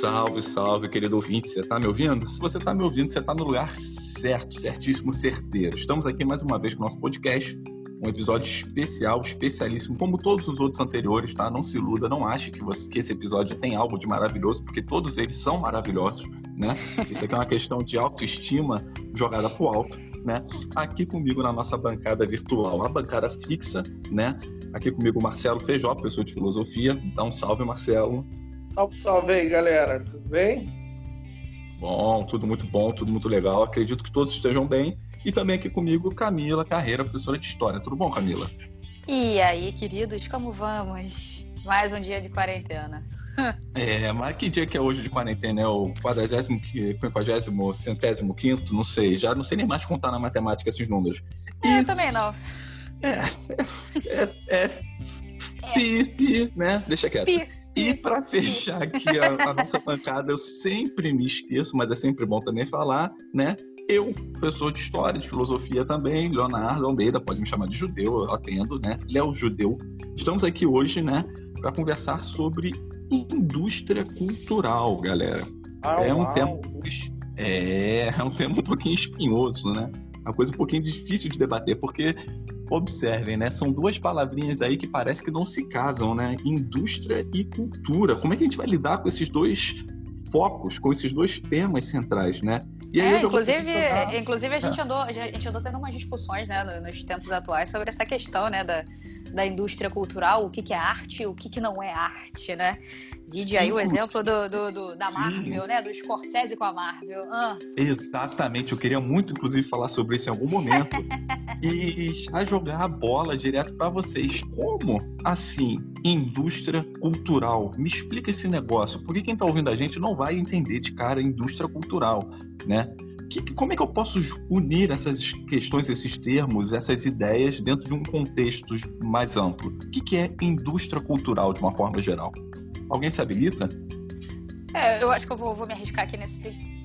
Salve, salve, querido ouvinte. Você está me ouvindo? Se você está me ouvindo, você está no lugar certo, certíssimo, certeiro. Estamos aqui mais uma vez com o nosso podcast, um episódio especial, especialíssimo, como todos os outros anteriores, tá? Não se iluda, não ache que, você, que esse episódio tem algo de maravilhoso, porque todos eles são maravilhosos, né? Isso aqui é uma questão de autoestima jogada pro alto, né? Aqui comigo na nossa bancada virtual, a bancada fixa, né? Aqui comigo Marcelo Feijó, professor de filosofia. Então, salve, Marcelo. Salve, salve aí, galera. Tudo bem? Bom, tudo muito bom, tudo muito legal. Acredito que todos estejam bem. E também aqui comigo, Camila Carreira, professora de História. Tudo bom, Camila? E aí, queridos, como vamos? Mais um dia de quarentena. é, mas que dia que é hoje de quarentena? É o 40, 50, centésimo quinto? Não sei. Já não sei nem mais contar na matemática esses números. E... Eu também não. É, é, é, é, pi, pi, né? Deixa quieto. Pi. E para fechar aqui a, a, nossa bancada, eu sempre me esqueço, mas é sempre bom também falar, né? Eu, professor de História, de Filosofia também, Leonardo Almeida, pode me chamar de judeu, eu atendo, né? Léo Judeu. Estamos aqui hoje, né, para conversar sobre indústria cultural, galera. Ah, é um uau. tema é, é um tema um pouquinho espinhoso, né? Uma coisa um pouquinho difícil de debater, porque observem, né? São duas palavrinhas aí que parece que não se casam, né? Indústria e cultura. Como é que a gente vai lidar com esses dois focos, com esses dois temas centrais, né? E aí é, inclusive, inclusive a gente é. andou, a gente andou tendo umas discussões, né, nos tempos atuais sobre essa questão, né, da, da indústria cultural, o que, que é arte, o que, que não é arte, né? Vide aí o exemplo do, do, do da Marvel, Sim. né? Do Scorsese com a Marvel. Ah. Exatamente, eu queria muito, inclusive, falar sobre isso em algum momento. e já jogar a bola direto para vocês. Como assim, indústria cultural? Me explica esse negócio. Porque quem está ouvindo a gente não vai entender de cara indústria cultural, né? Que, como é que eu posso unir essas questões, esses termos, essas ideias dentro de um contexto mais amplo? O que, que é indústria cultural de uma forma geral? Alguém se habilita? É, eu acho que eu vou, vou me arriscar aqui nesse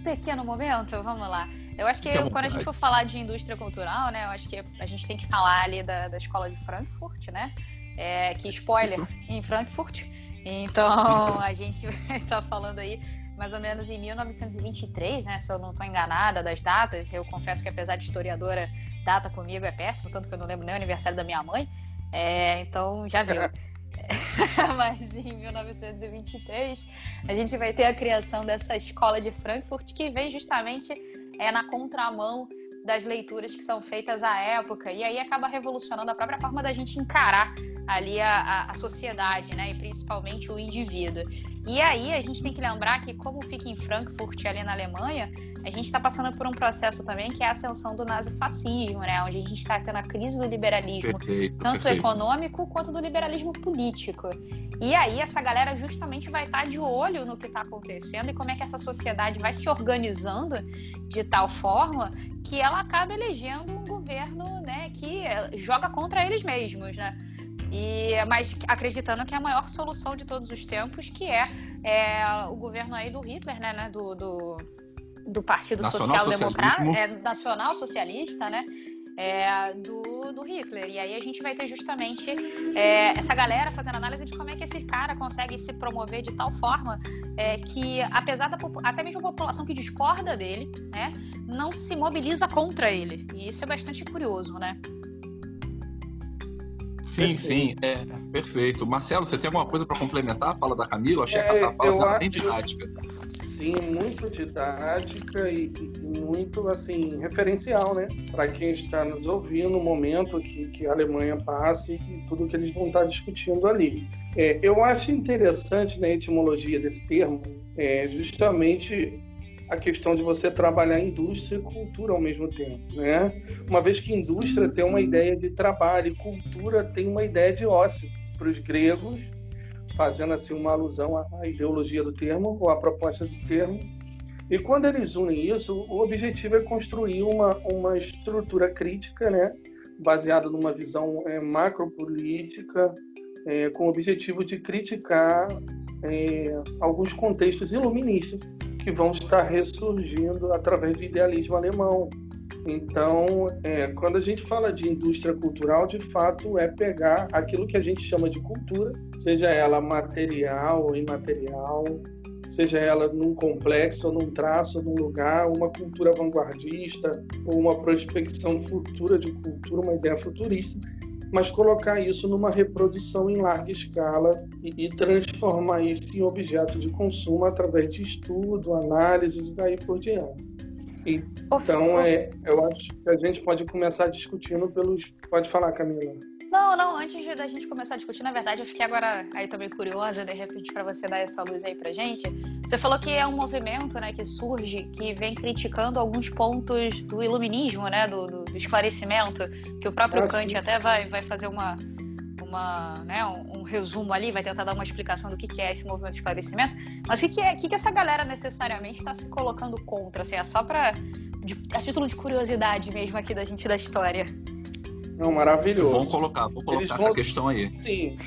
pequeno momento. Vamos lá. Eu acho que eu, quando a gente for falar de indústria cultural, né, eu acho que a gente tem que falar ali da, da escola de Frankfurt, né? É, que spoiler em Frankfurt. Então a gente estar falando aí mais ou menos em 1923, né? Se eu não estou enganada das datas, eu confesso que apesar de historiadora, data comigo é péssimo, tanto que eu não lembro nem o aniversário da minha mãe. É, então já viu. Mas em 1923 a gente vai ter a criação dessa escola de Frankfurt que vem justamente é, na contramão das leituras que são feitas à época e aí acaba revolucionando a própria forma da gente encarar ali a, a, sociedade, né? E principalmente o indivíduo. E aí a gente tem que lembrar que, como fica em Frankfurt, ali na Alemanha, a gente está passando por um processo também que é a ascensão do nazifascismo, né? Onde a gente está tendo a crise do liberalismo, perfeito, tanto perfeito. econômico quanto do liberalismo político. E aí essa galera justamente vai estar tá de olho no que está acontecendo e como é que essa sociedade vai se organizando de tal forma que ela acaba elegendo um governo, né, que joga contra eles mesmos, né? E, mas acreditando que é a maior solução de todos os tempos, que é, é o governo aí do Hitler, né, né do, do, do Partido Social Democrata, é, Nacional Socialista, né, é, do, do Hitler. E aí a gente vai ter justamente é, essa galera fazendo análise de como é que esse cara consegue se promover de tal forma é, que, apesar da até mesmo a população que discorda dele, né, não se mobiliza contra ele. E isso é bastante curioso, né? Sim, perfeito. sim, é perfeito. Marcelo, você tem alguma coisa para complementar a fala da Camila? Achei é, que ela fala bem didática. Sim, muito didática e, e muito assim referencial, né? Para quem está nos ouvindo no momento que, que a Alemanha passe e tudo que eles vão estar discutindo ali. É, eu acho interessante na etimologia desse termo é, justamente a questão de você trabalhar indústria e cultura ao mesmo tempo, né? Uma vez que indústria tem uma ideia de trabalho e cultura tem uma ideia de ócio para os gregos, fazendo assim uma alusão à ideologia do termo ou à proposta do termo. E quando eles unem isso, o objetivo é construir uma, uma estrutura crítica, né? Baseada numa visão é, macropolítica, é, com o objetivo de criticar é, alguns contextos iluministas que vão estar ressurgindo através do idealismo alemão. Então, é, quando a gente fala de indústria cultural, de fato é pegar aquilo que a gente chama de cultura, seja ela material ou imaterial, seja ela num complexo, ou num traço, ou num lugar, uma cultura vanguardista, ou uma prospecção futura de cultura, uma ideia futurista, mas colocar isso numa reprodução em larga escala e, e transformar isso em objeto de consumo através de estudo, análises e daí por diante. Então, é, eu acho que a gente pode começar discutindo pelos. Pode falar, Camila. Não, não, antes de, da gente começar a discutir, na verdade, eu fiquei agora aí também curiosa, de repente, para você dar essa luz aí pra gente. Você falou que é um movimento né, que surge, que vem criticando alguns pontos do iluminismo, né, do, do, esclarecimento, que o próprio ah, Kant sim. até vai, vai fazer uma, uma, né, um, um, resumo ali, vai tentar dar uma explicação do que, que é esse movimento de esclarecimento. Mas o que, que, é, que, que essa galera necessariamente está se colocando contra? Assim, é só para a título de curiosidade mesmo aqui da gente da história. Não, maravilhoso. Vamos colocar, vamos colocar essa questão aí. Sim,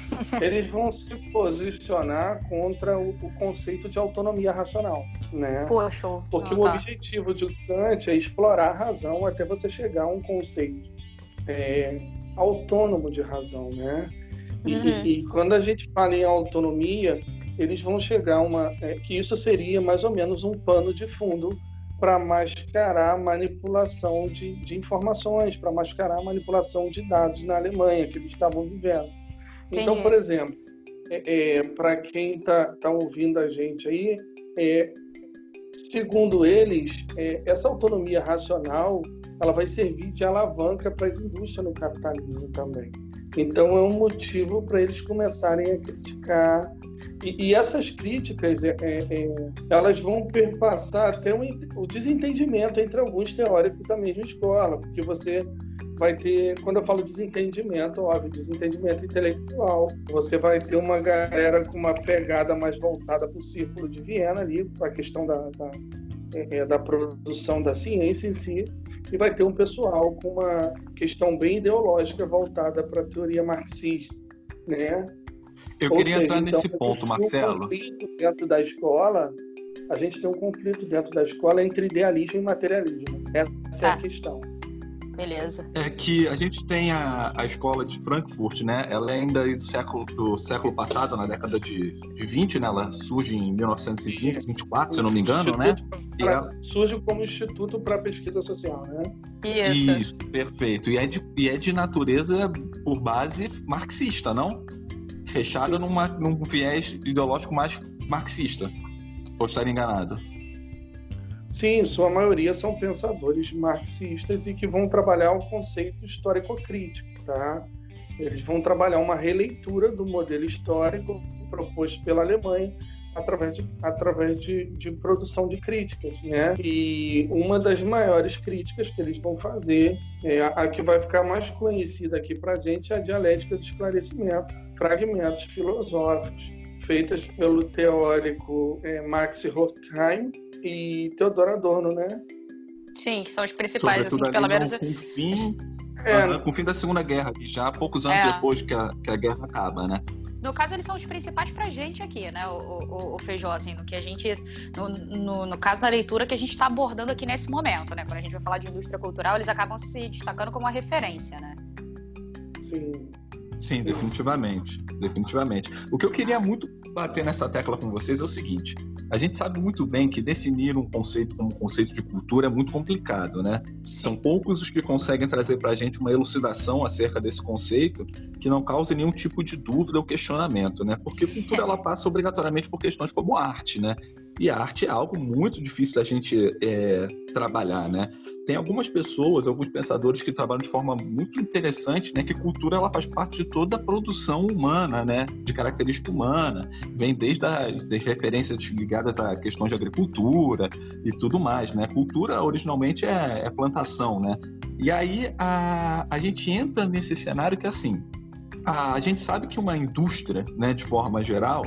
eles vão se posicionar contra o, o, conceito de autonomia racional, né? Poxa, Porque o tá. objetivo de Kant é explorar a razão até você chegar a um conceito é, autônomo de razão, né? E, uhum. e, e, quando a gente fala em autonomia, eles vão chegar a uma... É, que isso seria mais ou menos um pano de fundo para mascarar a manipulação de, de informações, para mascarar a manipulação de dados na Alemanha que eles estavam vivendo. Então, por exemplo, é, é, para quem está tá ouvindo a gente aí, é, segundo eles, é, essa autonomia racional ela vai servir de alavanca para as indústrias no capitalismo também. Então, é um motivo para eles começarem a criticar e, e essas críticas, é, é, é, elas vão perpassar até o, desentendimento entre alguns teóricos da mesma escola, porque você vai ter, quando eu falo desentendimento, óbvio, desentendimento intelectual, você vai ter uma galera com uma pegada mais voltada para o círculo de Viena ali, para a questão da, da, é, é, da produção da ciência em si, e vai ter um pessoal com uma questão bem ideológica voltada para a teoria marxista, né? Eu Ou queria seja, entrar nesse então, ponto, Marcelo. Um conflito dentro da escola, a gente tem um conflito dentro da escola entre idealismo e materialismo. Essa é a tá. questão. Beleza. É que a gente tem a, a escola de Frankfurt, né? Ela é ainda do século, do século passado, na década de, de 20, né? Ela surge em 1920, 24, se eu não me engano, né? Pra, ela... Surge como Instituto para Pesquisa Social, né? Isso. Isso, perfeito. E é, de, e é de natureza, por base, marxista, não? Fechada numa, num viés ideológico mais marxista. Ou estar enganado? Sim, sua maioria são pensadores marxistas e que vão trabalhar o conceito histórico-crítico, tá? Eles vão trabalhar uma releitura do modelo histórico proposto pela Alemanha através de, através de, de produção de críticas, né? E uma das maiores críticas que eles vão fazer, é, a que vai ficar mais conhecida aqui para gente, é a dialética do esclarecimento, fragmentos filosóficos feitas pelo teórico é, Max Horkheim e Theodor Adorno, né? Sim, que são os principais, assim, Sobretudo assim, pelo menos. Com o fim, é, com o fim da Segunda Guerra, já poucos anos é. depois que a, que a guerra acaba, né? No caso, eles são os principais pra gente aqui, né? O, o, o Feijó, assim, no que a gente. No, no, no caso da leitura que a gente está abordando aqui nesse momento, né? Quando a gente vai falar de indústria cultural, eles acabam se destacando como uma referência, né? Sim. Sim, definitivamente. Definitivamente. O que eu queria muito bater nessa tecla com vocês é o seguinte: a gente sabe muito bem que definir um conceito como conceito de cultura é muito complicado, né? São poucos os que conseguem trazer para a gente uma elucidação acerca desse conceito que não cause nenhum tipo de dúvida ou questionamento, né? Porque cultura ela passa obrigatoriamente por questões como arte, né? E a arte é algo muito difícil da gente é, trabalhar, né? Tem algumas pessoas, alguns pensadores que trabalham de forma muito interessante, né? Que cultura ela faz parte de toda a produção humana, né? De característica humana, vem desde as referências ligadas a questões de agricultura e tudo mais, né? Cultura originalmente é, é plantação, né? E aí a, a gente entra nesse cenário que assim, a, a gente sabe que uma indústria, né? De forma geral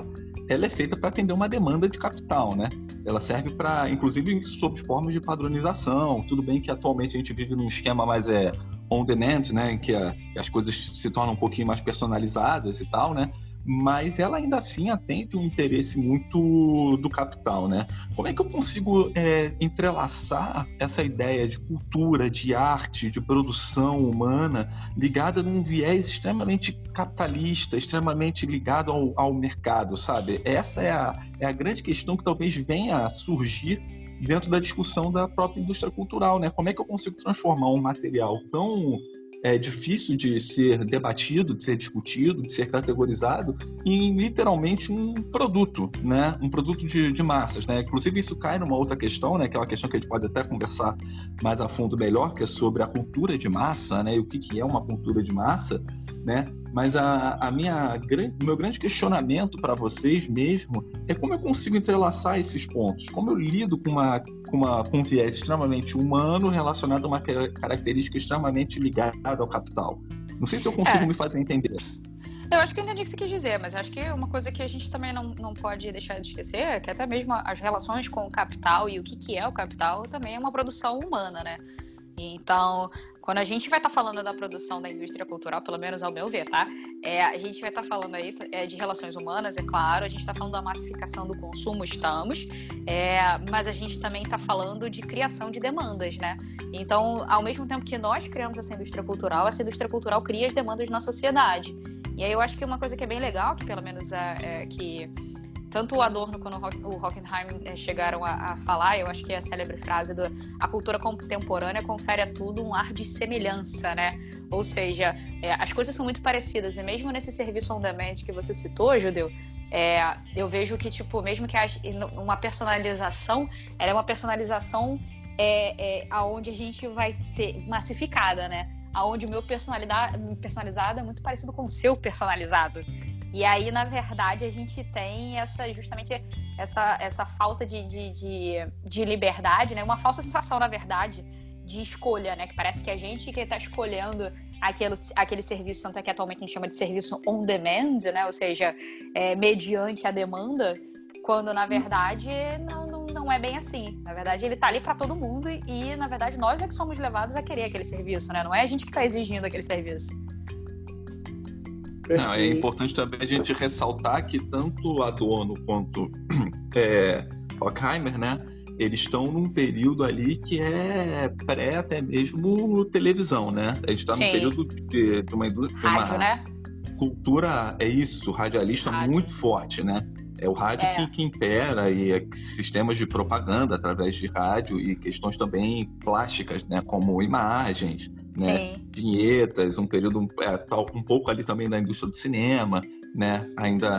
ela é feita para atender uma demanda de capital, né? Ela serve para, inclusive, sob formas de padronização. Tudo bem que atualmente a gente vive num esquema mais é, on demand, né? Em que, a, que as coisas se tornam um pouquinho mais personalizadas e tal, né? Mas ela ainda assim atende um interesse muito do capital, né? Como é que eu consigo é, entrelaçar essa ideia de cultura, de arte, de produção humana ligada num viés extremamente capitalista, extremamente ligado ao, ao mercado, sabe? Essa é a, é a grande questão que talvez venha a surgir dentro da discussão da própria indústria cultural, né? Como é que eu consigo transformar um material tão é, difícil de ser debatido, de ser discutido, de ser categorizado em literalmente um produto, né? Um produto de, de massas, né? Inclusive isso cai numa outra questão, né? Que é uma questão que a gente pode até conversar mais a fundo melhor, que é sobre a cultura de massa, né? E o que, que é uma cultura de massa, né? Mas a, a minha, o meu grande questionamento para vocês mesmo é como eu consigo entrelaçar esses pontos, como eu lido com, uma, com, uma, com um viés extremamente humano relacionado a uma característica extremamente ligada ao capital. Não sei se eu consigo é. me fazer entender. Eu acho que eu entendi o que você quis dizer, mas acho que uma coisa que a gente também não, não pode deixar de esquecer é que até mesmo as relações com o capital e o que, que é o capital também é uma produção humana, né? Então, quando a gente vai estar tá falando da produção da indústria cultural, pelo menos ao meu ver, tá? É, a gente vai estar tá falando aí é, de relações humanas, é claro, a gente está falando da massificação do consumo, estamos, é, mas a gente também está falando de criação de demandas, né? Então, ao mesmo tempo que nós criamos essa indústria cultural, essa indústria cultural cria as demandas na sociedade. E aí eu acho que uma coisa que é bem legal, que pelo menos é, é que tanto o Adorno quanto o Hockenheim eh, chegaram a, a, falar, eu acho que é a célebre frase do a cultura contemporânea confere a tudo um ar de semelhança, né? Ou seja, é, as coisas são muito parecidas, e mesmo nesse serviço on demand que você citou, Judeu, é, eu vejo que, tipo, mesmo que uma personalização, ela é uma personalização é, é, aonde a gente vai ter massificada, né? Aonde o meu personalidade, personalizado é muito parecido com o seu personalizado. E aí, na verdade, a gente tem essa justamente essa, essa falta de, de, de, de liberdade, né? Uma falsa sensação, na verdade, de escolha, né? Que parece que a gente que está escolhendo aquele, aquele serviço, tanto é que atualmente a gente chama de serviço on demand, né? Ou seja, é, mediante a demanda, quando na verdade não, não, não é bem assim. Na verdade, ele está ali para todo mundo e, na verdade, nós é que somos levados a querer aquele serviço, né? Não é a gente que está exigindo aquele serviço. Não, é importante também a gente ressaltar que tanto Adorno quanto é, Horkheimer, né? Eles estão num período ali que é pré até mesmo televisão, né? A gente está num período de, de uma indústria. Rádio, né? Cultura, é isso, radialista rádio. muito forte, né? É o rádio é. Que, que impera e é sistemas de propaganda através de rádio e questões também plásticas, né? Como imagens, né? Vinhetas, um período é, tal, um pouco ali também da indústria do cinema, né? Ainda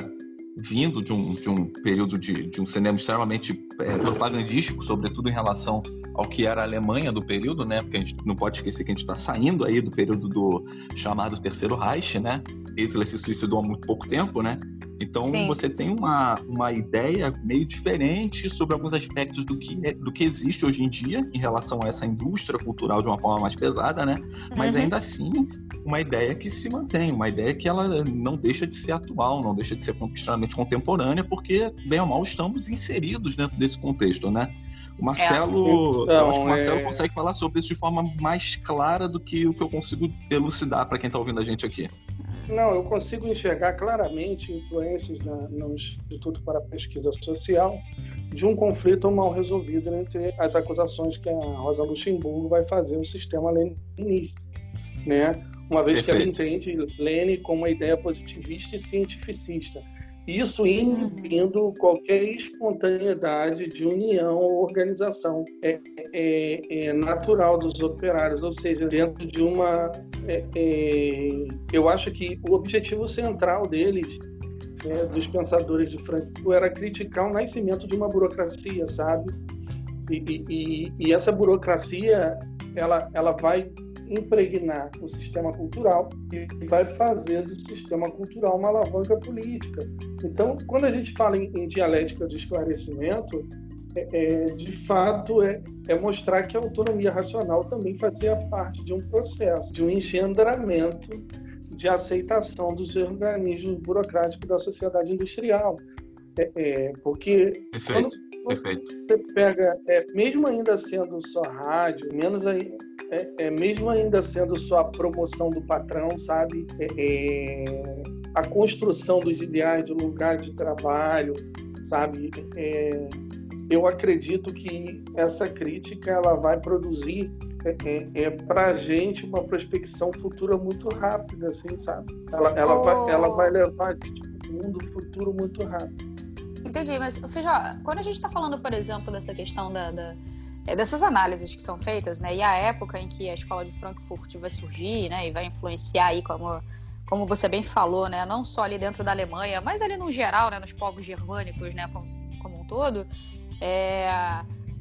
vindo de um, de um período de, de um cinema extremamente é, propagandístico, sobretudo em relação ao que era a Alemanha do período, né? Porque a gente não pode esquecer que a gente está saindo aí do período do chamado Terceiro Reich, né? Hitler se suicidou há muito pouco tempo, né? Então Sim. você tem uma, uma ideia meio diferente sobre alguns aspectos do que, é, do que existe hoje em dia em relação a essa indústria cultural de uma forma mais pesada, né? Mas uhum. ainda assim, uma ideia que se mantém, uma ideia que ela não deixa de ser atual, não deixa de ser extremamente contemporânea, porque, bem ou mal, estamos inseridos dentro desse contexto, né? O Marcelo, é, então, eu acho que o Marcelo é... consegue falar sobre isso de forma mais clara do que o que eu consigo elucidar para quem está ouvindo a gente aqui. Não, eu consigo enxergar claramente influências na, no Instituto para a Pesquisa Social de um conflito mal resolvido entre as acusações que a Rosa Luxemburgo vai fazer ao sistema leninista, né? Uma vez Perfeito. que ela entende Lenin como uma ideia positivista e cientificista. Isso inibindo qualquer espontaneidade de união ou organização é, é, é natural dos operários, ou seja, dentro de uma. É, é eu acho que o objetivo central deles, né, dos pensadores de Frankfurt, era criticar o nascimento de uma burocracia, sabe? E, e, e essa burocracia ela, ela vai impregnar o sistema cultural e vai fazer do sistema cultural uma alavanca política. Então, quando a gente fala em, em dialética de esclarecimento, é, é, de fato é, é, mostrar que a autonomia racional também fazia parte de um processo, de um engendramento de aceitação dos organismos burocráticos da sociedade industrial. É, é, porque perfeito, quando perfeito. você pega, é, mesmo ainda sendo só rádio, menos aí, é, é, mesmo ainda sendo só a promoção do patrão, sabe? É, a construção dos ideais de lugar de trabalho, sabe? É, eu acredito que essa crítica ela vai produzir é, é, é para a gente uma prospecção futura muito rápida, assim, sabe? Ela, ela, oh. vai, ela vai levar a gente para um mundo futuro muito rápido. Entendi, mas Feijó, quando a gente está falando, por exemplo, dessa questão da, da é, dessas análises que são feitas, né, e a época em que a escola de Frankfurt vai surgir, né, e vai influenciar aí como como você bem falou, né, não só ali dentro da Alemanha, mas ali no geral, né, nos povos germânicos, né, como, como um todo, é,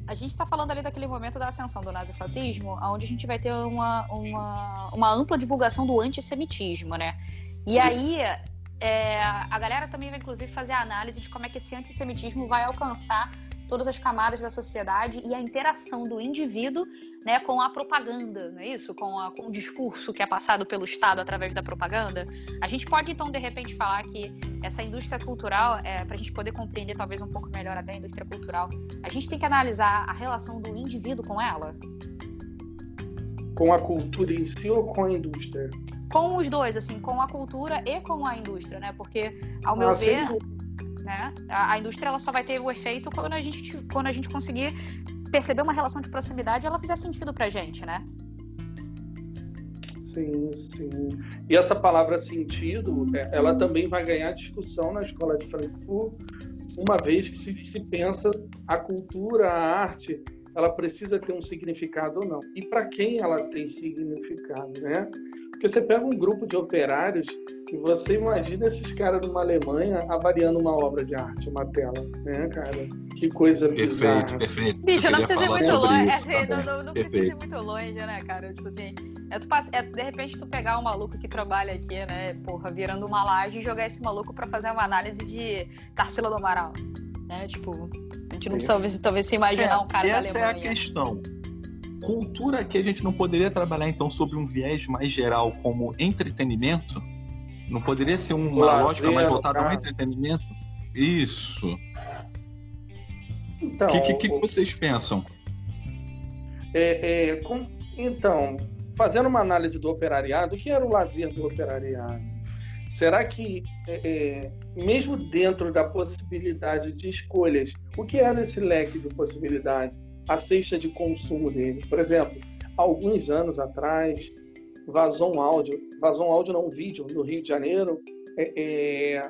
a gente está falando ali daquele momento da ascensão do nazifascismo, onde a gente vai ter uma, uma, uma ampla divulgação do antissemitismo, né? E aí é, a galera também vai, inclusive, fazer a análise de como é que esse antissemitismo vai alcançar todas as camadas da sociedade e a interação do indivíduo né, com a propaganda, não é isso? Com, a, com o discurso que é passado pelo Estado através da propaganda. A gente pode, então, de repente, falar que essa indústria cultural, é, para a gente poder compreender talvez um pouco melhor até a indústria cultural, a gente tem que analisar a relação do indivíduo com ela? Com a cultura em si ou com a indústria? Com os dois, assim, com a cultura e com a indústria, né? Porque, ao meu ah, ver, né, a, a, indústria ela só vai ter o efeito quando a gente, quando a gente conseguir perceber uma relação de proximidade e ela fizer sentido pra gente, né? Sim, sim. E essa palavra sentido, é, ela também vai ganhar discussão na escola de Frankfurt, uma vez que se, se pensa a cultura, a arte, ela precisa ter um significado ou não. E para quem ela tem significado, né? Porque você pega um grupo de operários e você imagina esses caras numa Alemanha avaliando uma obra de arte, uma tela, né, cara? Que coisa perfeito, bizarra. Perfeito, Bicho, não precisa ir muito longe. Isso, é, não, não, não precisa ir muito longe, né, cara? Tipo assim, é, tu, é, de repente tu pegar um maluco que trabalha aqui, né, porra, virando uma laje e jogar esse maluco pra fazer uma análise de Tarsila do Amaral. Né? Tipo, gente não precisa talvez, talvez se imaginar é, um cara da Alemanha. Essa é a questão cultura que a gente não poderia trabalhar então sobre um viés mais geral como entretenimento? Não poderia ser uma Lazer, lógica mais voltada ao entretenimento? Isso. O então, que, que, que, vocês pensam? É, é, com, então, fazendo uma análise do operariado, o que era o lazer do operariado? Será que, é, é mesmo dentro da possibilidade de escolhas, o que era esse leque de possibilidades? a cesta de consumo dele. Por exemplo, alguns anos atrás, vazou um áudio, vazou um áudio, não um vídeo, no Rio de Janeiro. É, é,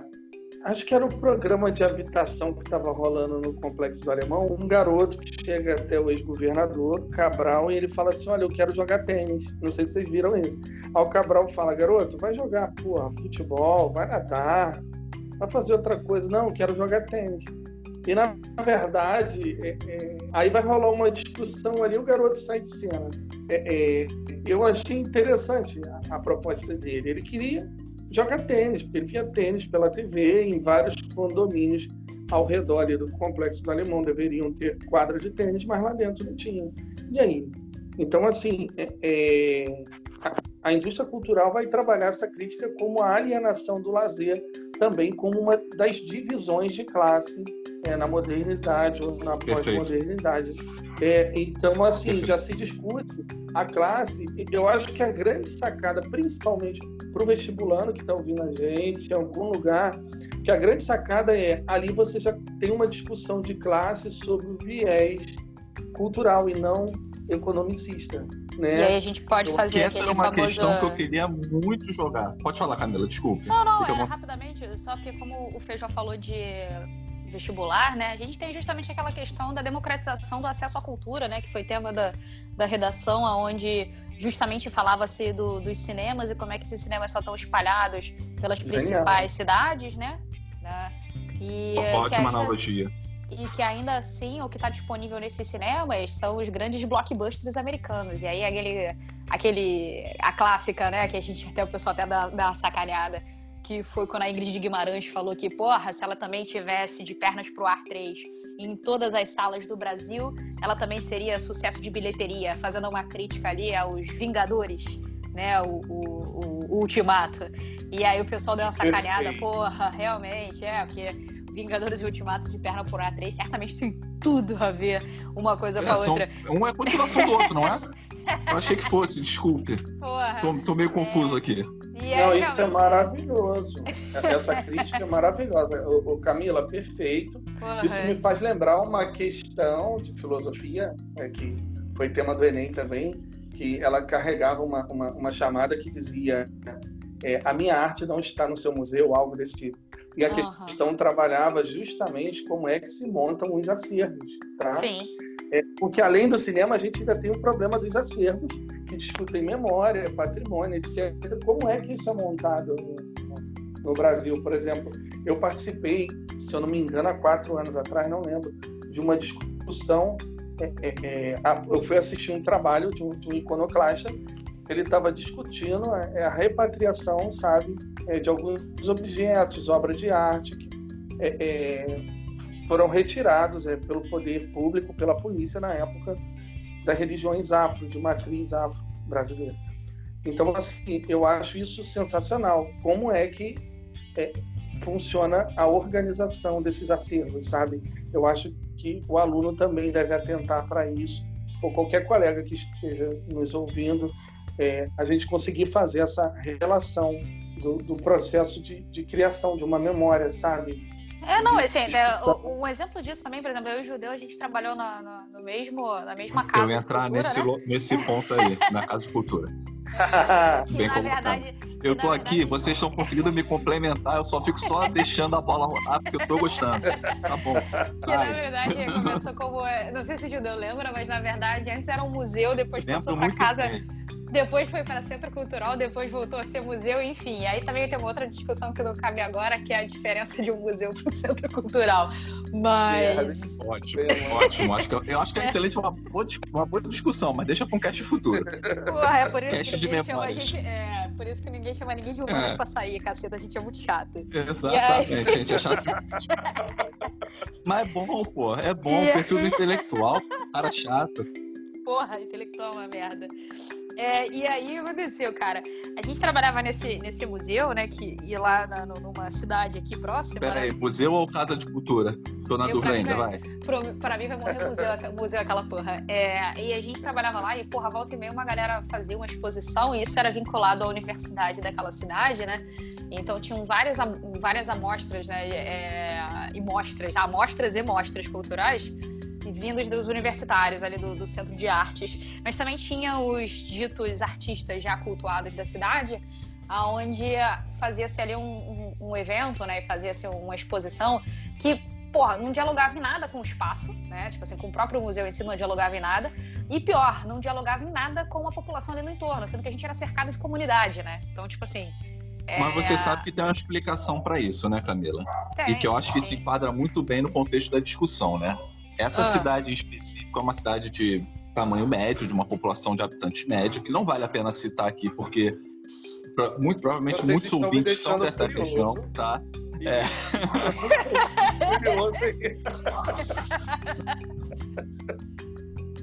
acho que era o programa de habitação que estava rolando no Complexo do Alemão. Um garoto que chega até o ex-governador, Cabral, e ele fala assim: Olha, eu quero jogar tênis. Não sei se vocês viram isso. Aí o Cabral fala: Garoto, vai jogar, porra, futebol, vai nadar, vai fazer outra coisa. Não, eu quero jogar tênis. E na verdade, é, é, aí vai rolar uma discussão ali, o garoto sai de cena. É, é eu achei interessante a, a, proposta dele. Ele queria jogar tênis, porque ele via tênis pela TV em vários condomínios ao redor do complexo do Alemão. Deveriam ter quadra de tênis, mas lá dentro não tinha. E aí? Então, assim, é, é, a, a indústria cultural vai trabalhar essa crítica como a alienação do lazer, também como uma das divisões de classe é, na modernidade ou na pós-modernidade. É, então, assim, já se discute a classe. Eu acho que a grande sacada, principalmente para o vestibulano que está ouvindo a gente, em algum lugar, que a grande sacada é ali você já tem uma discussão de classe sobre o viés cultural e não economicista. Né? E aí a gente pode Porque fazer essa aquele é uma famoso... questão que eu queria muito jogar. Pode falar, Camila, desculpe. Não, não, é, rapidamente, só que como o Feijó falou de vestibular, né, a gente tem justamente aquela questão da democratização do acesso à cultura, né, que foi tema da, da redação, onde justamente falava-se do, dos cinemas e como é que esses cinemas só estão espalhados pelas principais cidades, né? né e, Ótima ainda, analogia. E que ainda assim, o que está disponível nesses cinemas são os grandes blockbusters americanos. E aí aquele, aquele a clássica, né, que a gente até o pessoal até dá, dá uma sacaneada, que foi quando a Ingrid de Guimarães falou que, porra, se ela também tivesse de pernas pro ar 3 em todas as salas do Brasil, ela também seria sucesso de bilheteria, fazendo uma crítica ali aos Vingadores, né, o, o, o Ultimato. E aí o pessoal deu uma sacaneada, porra, realmente, é, porque Vingadores e Ultimato de perna por ar 3 certamente tem tudo a ver uma coisa é, com a são, outra. Um é continuação do outro, não é? Eu achei que fosse, desculpe. Porra. Tô, tô meio confuso é... aqui. Não, isso é maravilhoso. Essa crítica é maravilhosa. O, o Camila, perfeito. Uhum. Isso me faz lembrar uma questão de filosofia, né, que foi tema do Enem também, que ela carregava uma, uma, uma chamada que dizia é, a minha arte não está no seu museu, algo desse tipo. E a uhum. questão trabalhava justamente como é que se montam os acervos, tá? Sim. É, porque além do cinema, a gente ainda tem o problema dos acervos, que discutem memória, patrimônio, etc. Como é que isso é montado no, no Brasil? Por exemplo, eu participei, se eu não me engano, há quatro anos atrás, não lembro, de uma discussão. É, é, é eu fui assistir um trabalho de um, de um iconoclasta ele estava discutindo a, é, a, repatriação, sabe, é, de alguns objetos, obras de arte que é, é, foram retirados é, pelo poder público, pela polícia na época das religiões afro, de matriz afro brasileira. Então, assim, eu acho isso sensacional. Como é que é, funciona a organização desses acervos, sabe? Eu acho que o aluno também deve atentar para isso, ou qualquer colega que esteja nos ouvindo, é, a gente conseguir fazer essa relação do, do processo de, de, criação de uma memória, sabe? É, não, assim, é, um exemplo disso também, por exemplo, eu e o Judeu, a gente trabalhou na, na, no mesmo, na mesma casa. Eu ia entrar cultura, nesse, né? nesse ponto aí, na Casa de Cultura. Bem na verdade, eu tô aqui, verdade... vocês estão conseguindo me complementar, eu só fico só deixando a bola rolar porque eu tô gostando. Tá bom. Que Ai. na verdade começou como. Não sei se o Judeu lembra, mas na verdade antes era um museu, depois Lembro passou pra casa. Bem depois foi para Centro Cultural, depois voltou a ser museu, enfim. E aí também tem uma outra discussão que não cabe agora, que é a diferença de um museu para um centro cultural. Mas. É, ótimo, ótimo. Acho que, eu acho que é, é excelente, uma boa, uma boa discussão, mas deixa para um cast futuro. Porra, é por isso cast que ninguém chama a gente. É, por isso que ninguém chama ninguém de humano é. pra sair, caceta. A gente é muito chato. Exatamente, aí... a gente é chato. mas é bom, pô. É bom, perfil do intelectual, cara chato. Porra, intelectual é uma merda. É, e aí aconteceu, cara. A gente trabalhava nesse, nesse museu, né? Que ia lá na, numa cidade aqui próxima. Peraí, né? museu ou casa de cultura? Tô na dúvida ainda, vai. Pra, pra mim vai morrer museu, museu aquela porra. É, e a gente trabalhava lá e, porra, volta e meia uma galera fazia uma exposição e isso era vinculado à universidade daquela cidade, né? Então tinham várias, várias amostras, né? É, e mostras, amostras e mostras culturais vindos dos universitários ali do, do, Centro de Artes, mas também tinha os ditos artistas já cultuados da cidade, aonde fazia-se ali um, um, um, evento, né, fazia-se uma exposição que, porra, não dialogava em nada com o espaço, né, tipo assim, com o próprio museu em si não dialogava em nada, e pior, não dialogava em nada com a população ali no entorno, sendo que a gente era cercado de comunidade, né, então, tipo assim... Mas você é, sabe que tem uma explicação para isso, né, Camila? Tem, e que eu acho que se enquadra muito bem no contexto da discussão, né? Essa ah. cidade em específico é uma cidade de tamanho médio, de uma população de habitantes médio, que não vale a pena citar aqui, porque muito provavelmente Vocês muitos ouvintes são dessa curioso. região, tá? É.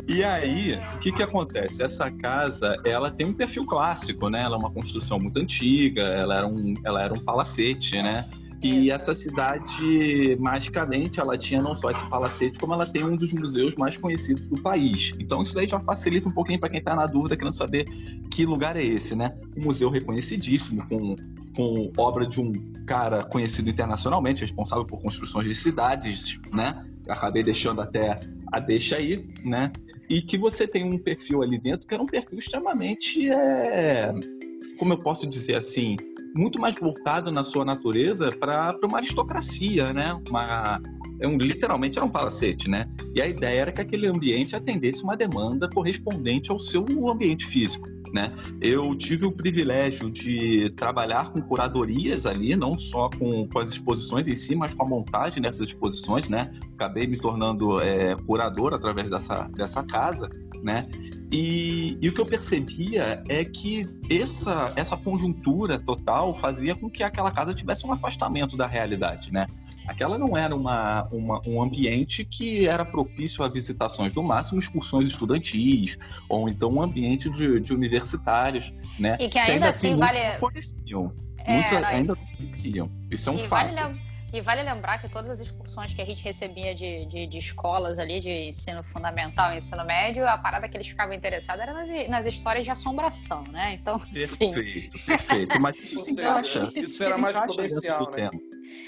E aí, o que que acontece? Essa casa, ela tem um perfil clássico, né? Ela é uma construção muito antiga, ela era um, ela era um palacete, né? E essa cidade, magicamente, ela tinha não só esse palacete, como ela tem um dos museus mais conhecidos do país. Então isso daí já facilita um pouquinho para quem está na dúvida, querendo saber que lugar é esse, né? Um museu reconhecidíssimo, com, com obra de um cara conhecido internacionalmente, responsável por construções de cidades, né? Acabei deixando até a deixa aí, né? E que você tem um perfil ali dentro que era um perfil extremamente, é... como eu posso dizer assim, muito mais voltado na sua natureza para uma aristocracia, né? Uma, é um, literalmente era um palacete, né? E a ideia era que aquele ambiente atendesse uma demanda correspondente ao seu ambiente físico. Né? Eu tive o privilégio de trabalhar com curadorias ali, não só com, com as exposições em si, mas com a montagem dessas exposições, né? Acabei me tornando é, curador através dessa, dessa casa né? E, e, o que eu percebia é que essa, essa conjuntura total fazia com que aquela casa tivesse um afastamento da realidade, né? Aquela não era uma, uma, um ambiente que era propício a visitações, no máximo excursões estudantis, ou então um ambiente de, de universitários, né? E que ainda, que ainda assim, assim vale... conheciam. É, muitos não, ainda não conheciam. Isso é um fato. Vale E vale lembrar que todas as excursões que a gente recebia de, de, de escolas ali, de ensino fundamental e ensino médio, a parada que eles ficavam interessados era nas, nas histórias de assombração, né? Então, perfeito, sim. perfeito. Mas isso se encaixa. Isso, isso era mais comercial, né?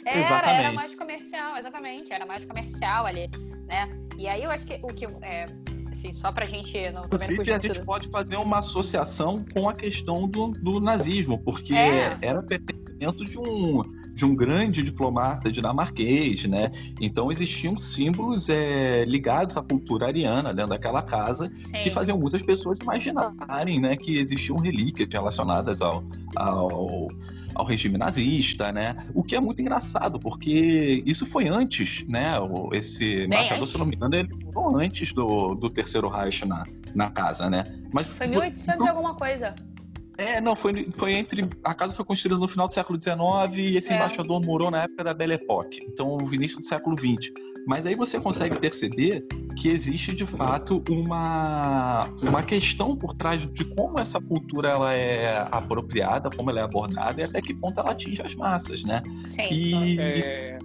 Era, era mais comercial, exatamente. Era mais comercial ali, né? E aí eu acho que o que é, assim, só pra gente não Inclusive, a gente tudo. pode fazer uma associação com a questão do, do nazismo, porque é. era pertencimento de um de um grande diplomata dinamarquês, né? Então existiam símbolos é, ligados à cultura ariana dentro daquela casa que faziam muitas pessoas imaginarem, né, que existiam relíquias relacionadas ao, ao, ao regime nazista, né? O que é muito engraçado, porque isso foi antes, né? Esse embaixador, se não me engano, ele foi antes do, do terceiro Reich na, na casa, né? Mas foi 1800 e alguma coisa. É, não, foi, foi entre. A casa foi construída no final do século XIX e esse é. embaixador morou na época da Belle Époque, então o início do século XX. Mas aí você consegue perceber que existe de fato uma, uma questão por trás de como essa cultura ela é apropriada, como ela é abordada e até que ponto ela atinge as massas, né? Sim. E, é...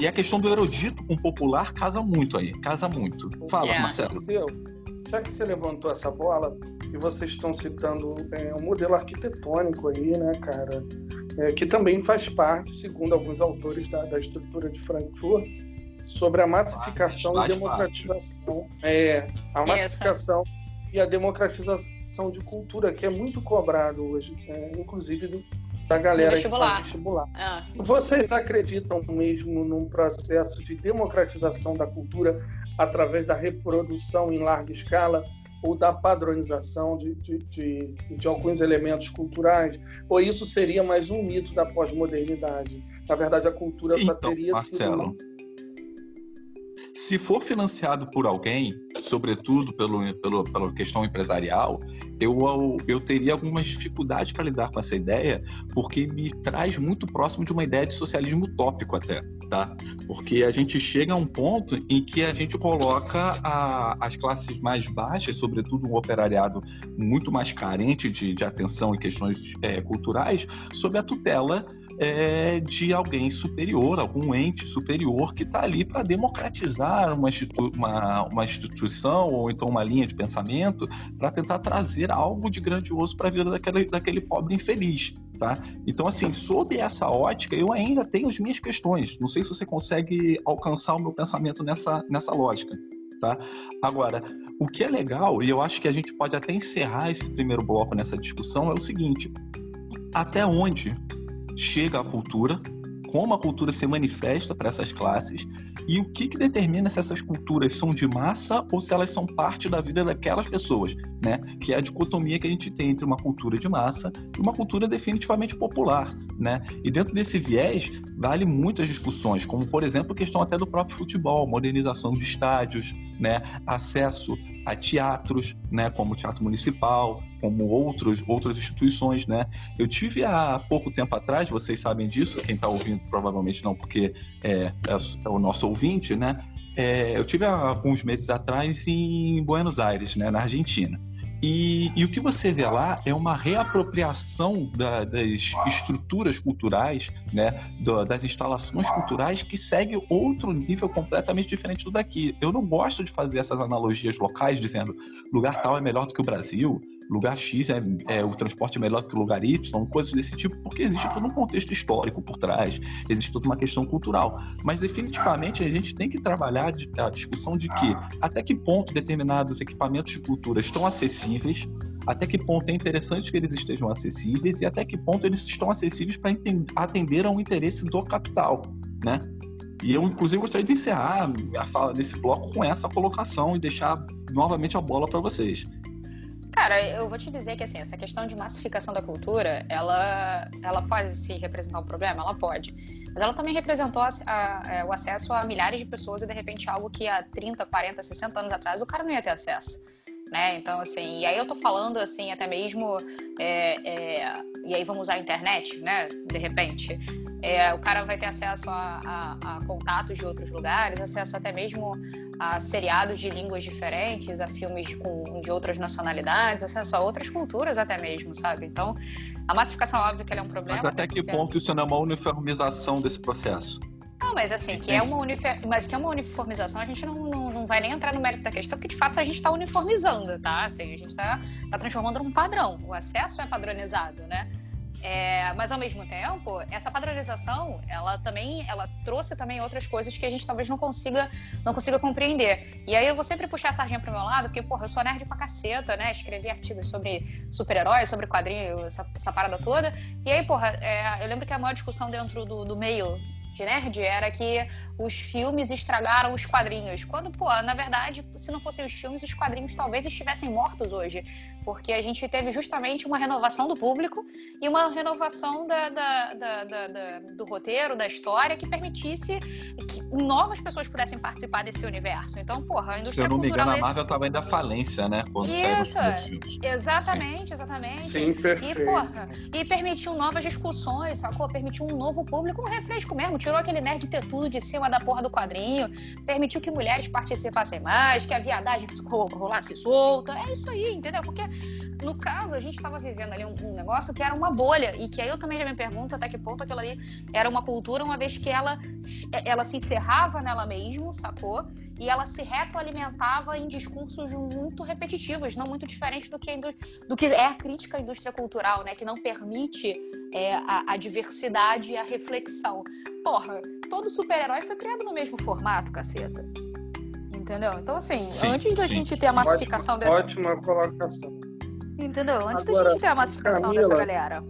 e a questão do erudito com o popular casa muito aí, casa muito. Fala, yeah. Marcelo. Já que você levantou essa bola, e vocês estão citando é, um modelo arquitetônico aí, né, cara, é, que também faz parte, segundo alguns autores da, da estrutura de Frankfurt, sobre a massificação e democratização. É, a massificação Essa. e a democratização de cultura, que é muito cobrado hoje, é, inclusive do, da galera que faz vestibular. Ah. Vocês acreditam mesmo num processo de democratização da cultura através da reprodução em larga escala ou da padronização de, de, de, de, alguns elementos culturais? Ou isso seria mais um mito da pós-modernidade? Na verdade, a cultura então, só teria Marcelo, sido. Se for financiado por alguém, sobretudo pelo, pelo, pela questão empresarial, eu, eu teria algumas dificuldades para lidar com essa ideia, porque me traz muito próximo de uma ideia de socialismo utópico até, tá? Porque a gente chega a um ponto em que a gente coloca a, as classes mais baixas, sobretudo um operariado muito mais carente de, de atenção em questões é, culturais, sob a tutela é, de alguém superior, algum ente superior que está ali para democratizar uma, institu uma, uma, instituição ou então uma linha de pensamento para tentar trazer algo de grandioso para a vida daquele, daquele pobre infeliz. Tá? Então, assim, sob essa ótica, eu ainda tenho as minhas questões. Não sei se você consegue alcançar o meu pensamento nessa, nessa lógica. Tá? Agora, o que é legal, e eu acho que a gente pode até encerrar esse primeiro bloco nessa discussão, é o seguinte: até onde chega a cultura, como a cultura se manifesta para essas classes e o que, que determina se essas culturas são de massa ou se elas são parte da vida daquelas pessoas, né? Que é a dicotomia que a gente tem entre uma cultura de massa e uma cultura definitivamente popular, né? E dentro desse viés vale muitas discussões, como por exemplo a questão até do próprio futebol, modernização de estádios, né? Acesso a teatros, né? Como o Teatro Municipal, como outros, outras instituições, né? Eu tive há pouco tempo atrás, vocês sabem disso, quem está ouvindo provavelmente não, porque é, é, é o nosso ouvinte, né? É, eu tive há alguns meses atrás em Buenos Aires, né, na Argentina. E, e, o que você vê lá é uma reapropriação da, das estruturas culturais, né, das instalações culturais que segue outro nível completamente diferente do daqui. Eu não gosto de fazer essas analogias locais, dizendo lugar tal é melhor do que o Brasil, lugar X é, é, o transporte é melhor do que o lugar Y, coisas desse tipo, porque existe todo um contexto histórico por trás, existe toda uma questão cultural. Mas definitivamente a gente tem que trabalhar a discussão de que até que ponto determinados equipamentos de cultura estão acessíveis, até que ponto é interessante que eles estejam acessíveis e até que ponto eles estão acessíveis para atender a um interesse do capital, né? E eu, inclusive, gostaria de encerrar a fala desse bloco com essa colocação e deixar novamente a bola para vocês. Cara, eu vou te dizer que assim, essa questão de massificação da cultura, ela, ela pode se representar um problema? Ela pode. Mas ela também representou a, a, é, o acesso a milhares de pessoas e, de repente, algo que há 30, 40, 60 anos atrás o cara não ia ter acesso. Né? Então, assim, e aí eu tô falando, assim, até mesmo, é, é, e aí vamos usar a internet, né, de repente. É, o cara vai ter acesso a, a, a, contatos de outros lugares, acesso até mesmo a seriados de línguas diferentes, a filmes de, com, de outras nacionalidades, acesso a outras culturas até mesmo, sabe? Então, a massificação, óbvio que é um problema. Mas até que porque... ponto isso não é uma uniformização desse processo? Não, mas assim, que é uma, uniform... mas que é uma uniformização, a gente não, não, não vai nem entrar no mérito da questão, porque de fato a gente está uniformizando, tá? Assim, a gente está tá transformando num padrão. O acesso é padronizado, né? É, mas ao mesmo tempo, essa padronização, ela também, ela trouxe também outras coisas que a gente talvez não consiga, não consiga compreender. E aí eu vou sempre puxar a sardinha pro meu lado, porque, porra, eu sou nerd pra caceta, né? Escrevi artigos sobre super-heróis, sobre quadrinhos, essa, essa, parada toda. E aí, porra, é, eu lembro que a maior discussão dentro do, do meio de nerd era que os filmes estragaram os quadrinhos. Quando, pô, na verdade, se não fossem os filmes, os quadrinhos talvez estivessem mortos hoje. Porque a gente teve justamente uma renovação do público e uma renovação da, da, da, do roteiro, da história, que permitisse que novas pessoas pudessem participar desse universo. Então, porra, a indústria Se eu não me engano, a Marvel estava ainda falência, né? Quando Isso. Exatamente, Sim. exatamente. Sim, perfeito. E, porra, e permitiu novas discussões, sacou? Permitiu um novo público, um refresco mesmo tirou aquele nerd ter tudo de cima da porra do quadrinho, permitiu que mulheres participassem mais, que a viadagem rolasse solta. É isso aí, entendeu? Porque, no caso, a gente estava vivendo ali um, um, negócio que era uma bolha, e que aí eu também já me pergunto até que ponto aquilo ali era uma cultura, uma vez que ela, ela se encerrava nela mesmo, sacou? e ela se retroalimentava em discursos muito repetitivos, não muito diferentes do que, do que é a crítica à indústria cultural, né? Que não permite é, a, a diversidade e a reflexão. Porra, todo super-herói foi criado no mesmo formato, caceta. Entendeu? Então, assim, sim, antes da sim. gente ter a massificação ótima, dessa. Ótima colocação. Entendeu? Antes Agora, da gente ter a massificação Camila, dessa galera.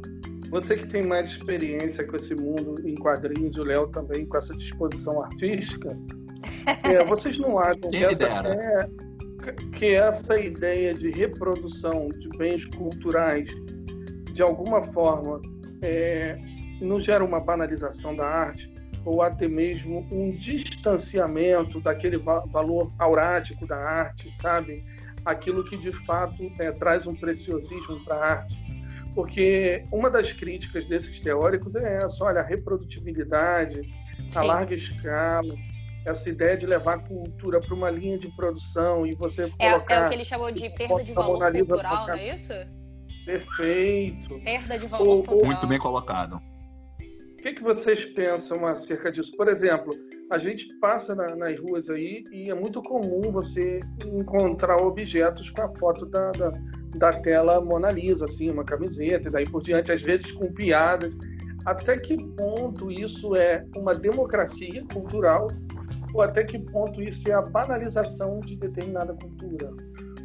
Você que tem mais experiência com esse mundo em quadrinhos, o Léo também com essa disposição artística, é, vocês não acham que essa, é, que essa ideia de reprodução de bens culturais, de alguma forma, é, não gera uma banalização da arte? Ou até mesmo um distanciamento daquele va valor aurático da arte, sabe? Aquilo que de fato é, traz um preciosismo para a arte. Porque uma das críticas desses teóricos é essa: olha, a reprodutibilidade, a Sim. larga escala, essa ideia de levar a cultura para uma linha de produção e você é, colocar... É o que ele chamou de perda de valor cultural, não é isso? Perfeito. Perda de valor o, cultural. Muito bem colocado. O que, que vocês pensam acerca disso? Por exemplo, a gente passa na, nas ruas aí e é muito comum você encontrar objetos com a foto da, da, da tela Mona Lisa, assim, uma camiseta e daí por diante, às vezes com piadas. Até que ponto isso é uma democracia cultural ou até que ponto isso é a banalização de determinada cultura.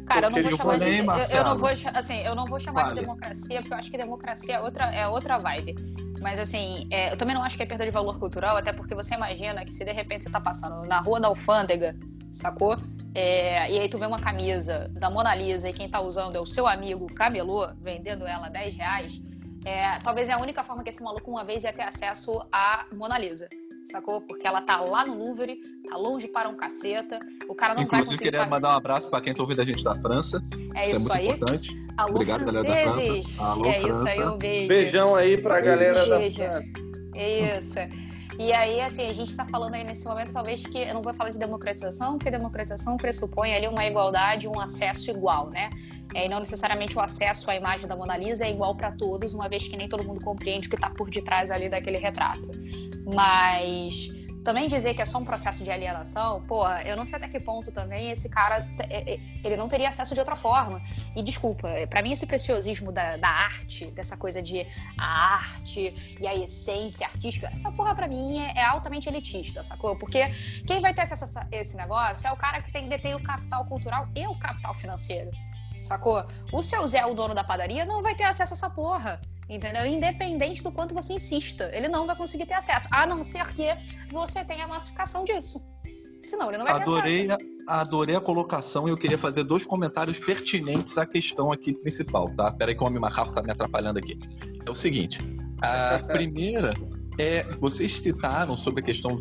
Cara, eu não vou chamar de, eu, eu, não vou, assim, eu não vou chamar vale. de democracia, porque eu acho que democracia é outra, é outra vibe. Mas assim, é, eu também não acho que é perda de valor cultural, até porque você imagina que se de repente você tá passando na rua da alfândega, sacou? É, e aí tu vê uma camisa da Mona Lisa e quem tá usando é o seu amigo camelô, vendendo ela a 10 reais, é, talvez é a única forma que esse maluco uma vez ia ter acesso à Mona Lisa sacou? Porque ela tá lá no Louvre, tá longe para um caceta. O cara não Inclusive, vai queria mandar um abraço para quem tá ouvindo a gente da França. É isso, isso é muito aí. importante. Alô, Obrigado, franceses. galera da França. Alô, é França. isso aí, um beijo. Beijão aí pra galera beijo. da França. Isso. E aí, assim, a gente está falando aí nesse momento, talvez que eu não vou falar de democratização, porque democratização pressupõe ali uma igualdade, um acesso igual, né? É, e não necessariamente o acesso à imagem da Mona Lisa é igual para todos, uma vez que nem todo mundo compreende o que está por detrás ali daquele retrato. Mas também dizer que é só um processo de alienação, pô, eu não sei até que ponto também esse cara é, é, ele não teria acesso de outra forma. E desculpa, é, para mim esse preciosismo da, da, arte, dessa coisa de a arte e a essência artística, essa porra para mim é, é, altamente elitista, sacou? Porque quem vai ter acesso a esse negócio é o cara que tem detém o capital cultural e o capital financeiro. Sacou? O seu Zé, o dono da padaria, não vai ter acesso a essa porra entendeu? Independente do quanto você insista, ele não vai conseguir ter acesso, a não ser que você tenha a massificação disso. Senão ele não vai adorei ter acesso. A, adorei a colocação e eu queria fazer dois comentários pertinentes à questão aqui principal, tá? Peraí que o Homem Macaco tá me atrapalhando aqui. É o seguinte, a primeira é, vocês citaram sobre a questão,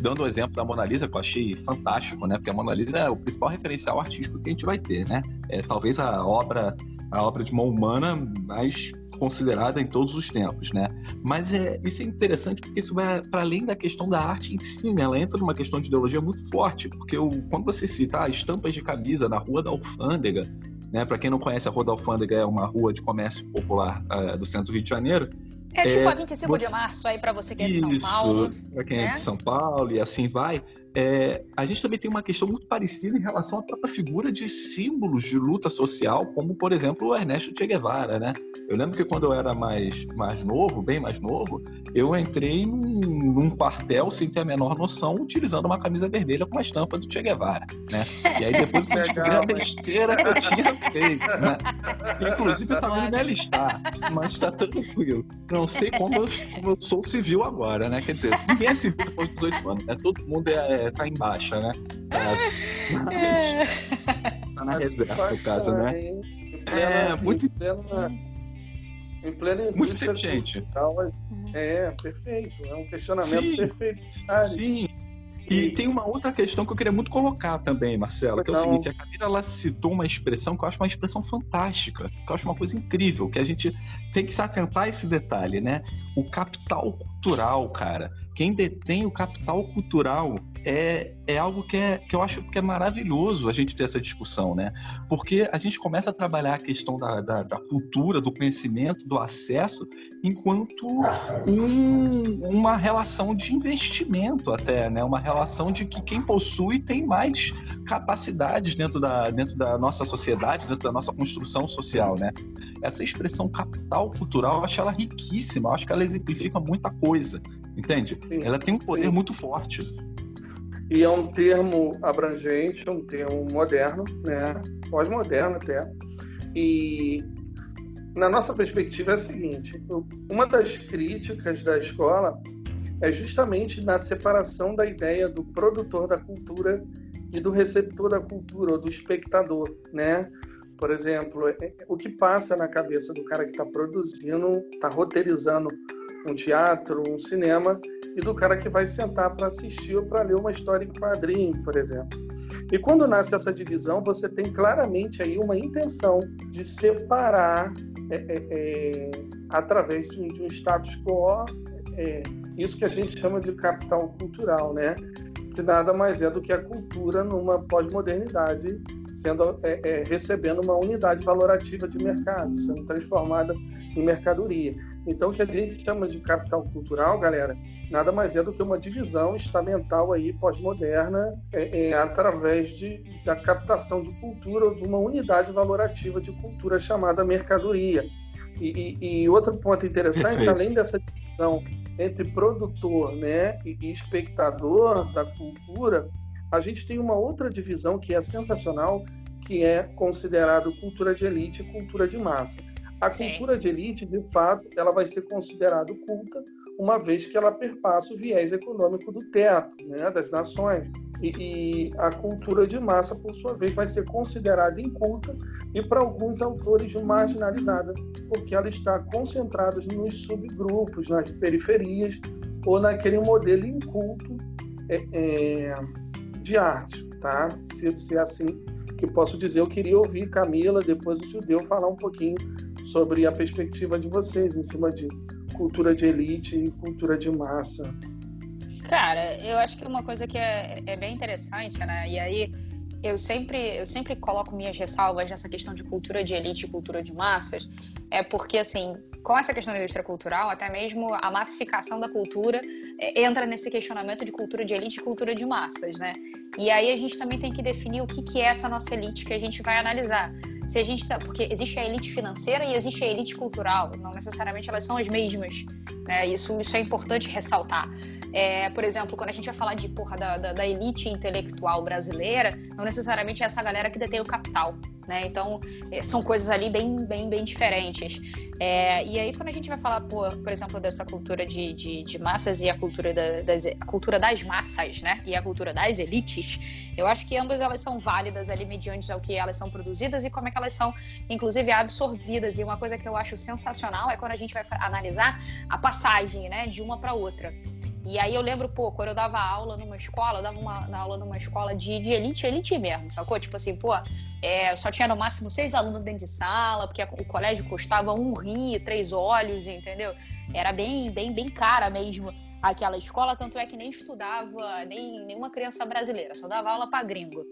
dando o exemplo da Mona Lisa, que eu achei fantástico, né? Porque a Mona Lisa é o principal referencial artístico que a gente vai ter, né? É talvez a obra, a obra de mão humana mais considerada em todos os tempos, né? Mas é, isso é interessante porque isso vai para além da questão da arte em si, né? Ela entra numa questão de ideologia muito forte, porque o, quando você cita ah, estampas de camisa na Rua da Alfândega, né? Para quem não conhece, a Rua da Alfândega é uma rua de comércio popular uh, do centro do Rio de Janeiro. É tipo é, a 25 você... de março aí para você que é de São Paulo. Para quem né? é de São Paulo e assim vai. É, a gente também tem uma questão muito parecida em relação à própria figura de símbolos de luta social, como, por exemplo, o Ernesto Che Guevara, né? Eu lembro que quando eu era mais, mais novo, bem mais novo, eu entrei num, num quartel sem ter a menor noção, utilizando uma camisa vermelha com a estampa do Che Guevara, né? E aí depois eu descobri a besteira que eu tinha feito, né? Inclusive eu também me alistar, mas está tranquilo. Não sei como eu, como eu, sou civil agora, né? Quer dizer, ninguém é civil depois dos 18 anos, né? Todo mundo é, é, tá em baixa, né? É, mas tá na reserva, no caso, né? É, muito... Em plena Muito inteligente. É, perfeito. É um questionamento sim, perfeito. Sim. E tem uma outra questão que eu queria muito colocar também, Marcelo, que é o seguinte: a Camila ela citou uma expressão que eu acho uma expressão fantástica, que eu acho uma coisa incrível, que a gente tem que se atentar a esse detalhe, né? O capital cultural, cara. Quem detém o capital cultural é, é algo que, é, que eu acho que é maravilhoso a gente ter essa discussão, né? Porque a gente começa a trabalhar a questão da, da, da cultura, do conhecimento, do acesso, enquanto um, uma relação de investimento até, né? Uma relação de que quem possui tem mais capacidades dentro da, dentro da nossa sociedade, dentro da nossa construção social, né? Essa expressão capital cultural, eu acho ela riquíssima, eu acho que ela exemplifica muita coisa, entende? Sim, ela tem um poder sim. muito forte. E é um termo abrangente, é um termo moderno, né? pós-moderno até. E na nossa perspectiva é a seguinte: uma das críticas da escola é justamente na separação da ideia do produtor da cultura e do receptor da cultura, ou do espectador, né? Por exemplo, é, é, o que passa na cabeça do cara que está produzindo, está roteirizando um teatro, um cinema, e do cara que vai sentar para assistir ou para ler uma história em quadrinho, por exemplo. E quando nasce essa divisão, você tem claramente aí uma intenção de separar, é, é, é, através de um, de um, status quo, é, isso que a gente chama de capital cultural, né? Que nada mais é do que a cultura numa pós-modernidade sendo é, é, recebendo uma unidade valorativa de mercado, sendo transformada em mercadoria. Então, o que a gente chama de capital cultural, galera, nada mais é do que uma divisão estamental aí pós-moderna é, é, através de, da captação de cultura ou de uma unidade valorativa de cultura chamada mercadoria. E, e, e outro ponto interessante, Perfeito. além dessa divisão entre produtor né, e, e espectador da cultura, a gente tem uma outra divisão que é sensacional, que é considerado cultura de elite e cultura de massa. A Sim. cultura de elite, de fato, ela vai ser considerada culta, uma vez que ela perpassa o viés econômico do teto, né, das nações. E, e, a cultura de massa, por sua vez, vai ser considerada inculta e, para alguns autores, marginalizada, porque ela está concentrada nos subgrupos, nas periferias ou naquele modelo inculto é, é, de arte, tá? Se, se é assim que posso dizer, eu queria ouvir Camila, depois o Judeu, falar um pouquinho sobre a perspectiva de vocês em cima de cultura de elite e cultura de massa. Cara, eu acho que uma coisa que é, é bem interessante, né? E aí eu sempre, eu sempre coloco minhas ressalvas nessa questão de cultura de elite e cultura de massas, é porque, assim, com essa questão da indústria cultural, até mesmo a massificação da cultura é, entra nesse questionamento de cultura de elite e cultura de massas, né? E aí a gente também tem que definir o que, que é essa nossa elite que a gente vai analisar se a gente tá, porque existe a elite financeira e existe a elite cultural, não necessariamente elas são as mesmas, né? Isso, isso é importante ressaltar. É, por exemplo, quando a gente vai falar de porra da, da, da elite intelectual brasileira, não necessariamente é essa galera que detém o capital, né? Então, é, são coisas ali bem, bem, bem diferentes. É, e aí, quando a gente vai falar, por, por exemplo, dessa cultura de, de, de massas e a cultura, da, das, a cultura das massas, né? E a cultura das elites, eu acho que ambas elas são válidas ali mediante ao que elas são produzidas e como é que elas são, inclusive, absorvidas. E uma coisa que eu acho sensacional é quando a gente vai analisar a passagem, né? De uma para outra. E aí eu lembro, pô, quando eu dava aula numa escola, eu dava uma aula numa escola de, de elite, elite mesmo, sacou? Tipo assim, pô, é, só tinha no máximo seis alunos dentro de sala, porque o colégio custava um rim, três olhos, entendeu? Era bem, bem, bem cara mesmo aquela escola, tanto é que nem estudava nem nenhuma criança brasileira, só dava aula para gringo.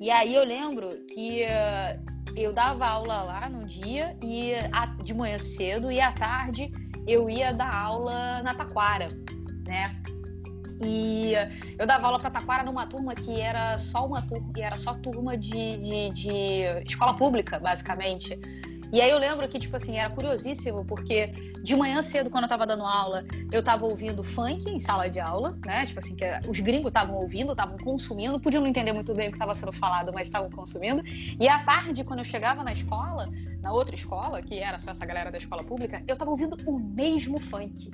E aí eu lembro que uh, eu dava aula lá no dia e a, de manhã cedo e à tarde eu ia dar aula na Taquara, né? E eu dava aula para Taquara numa turma que era só uma turma, era só turma de, de, de escola pública, basicamente. E aí eu lembro que, tipo assim, era curiosíssimo, porque de manhã cedo, quando eu tava dando aula, eu tava ouvindo funk em sala de aula, né? Tipo assim, que os gringos estavam ouvindo, estavam consumindo, podiam não entender muito bem o que estava sendo falado, mas estavam consumindo. E à tarde, quando eu chegava na escola, na outra escola, que era só essa galera da escola pública, eu tava ouvindo o mesmo funk.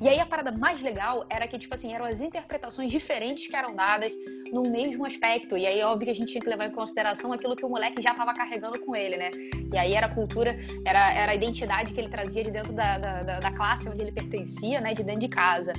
E aí a parada mais legal era que, tipo assim, eram as interpretações diferentes que eram dadas no mesmo aspecto. E aí, óbvio que a gente tinha que levar em consideração aquilo que o moleque já estava carregando com ele, né? E aí era a cultura, era, era a identidade que ele trazia de dentro da, da, da classe onde ele pertencia, né? De dentro de casa.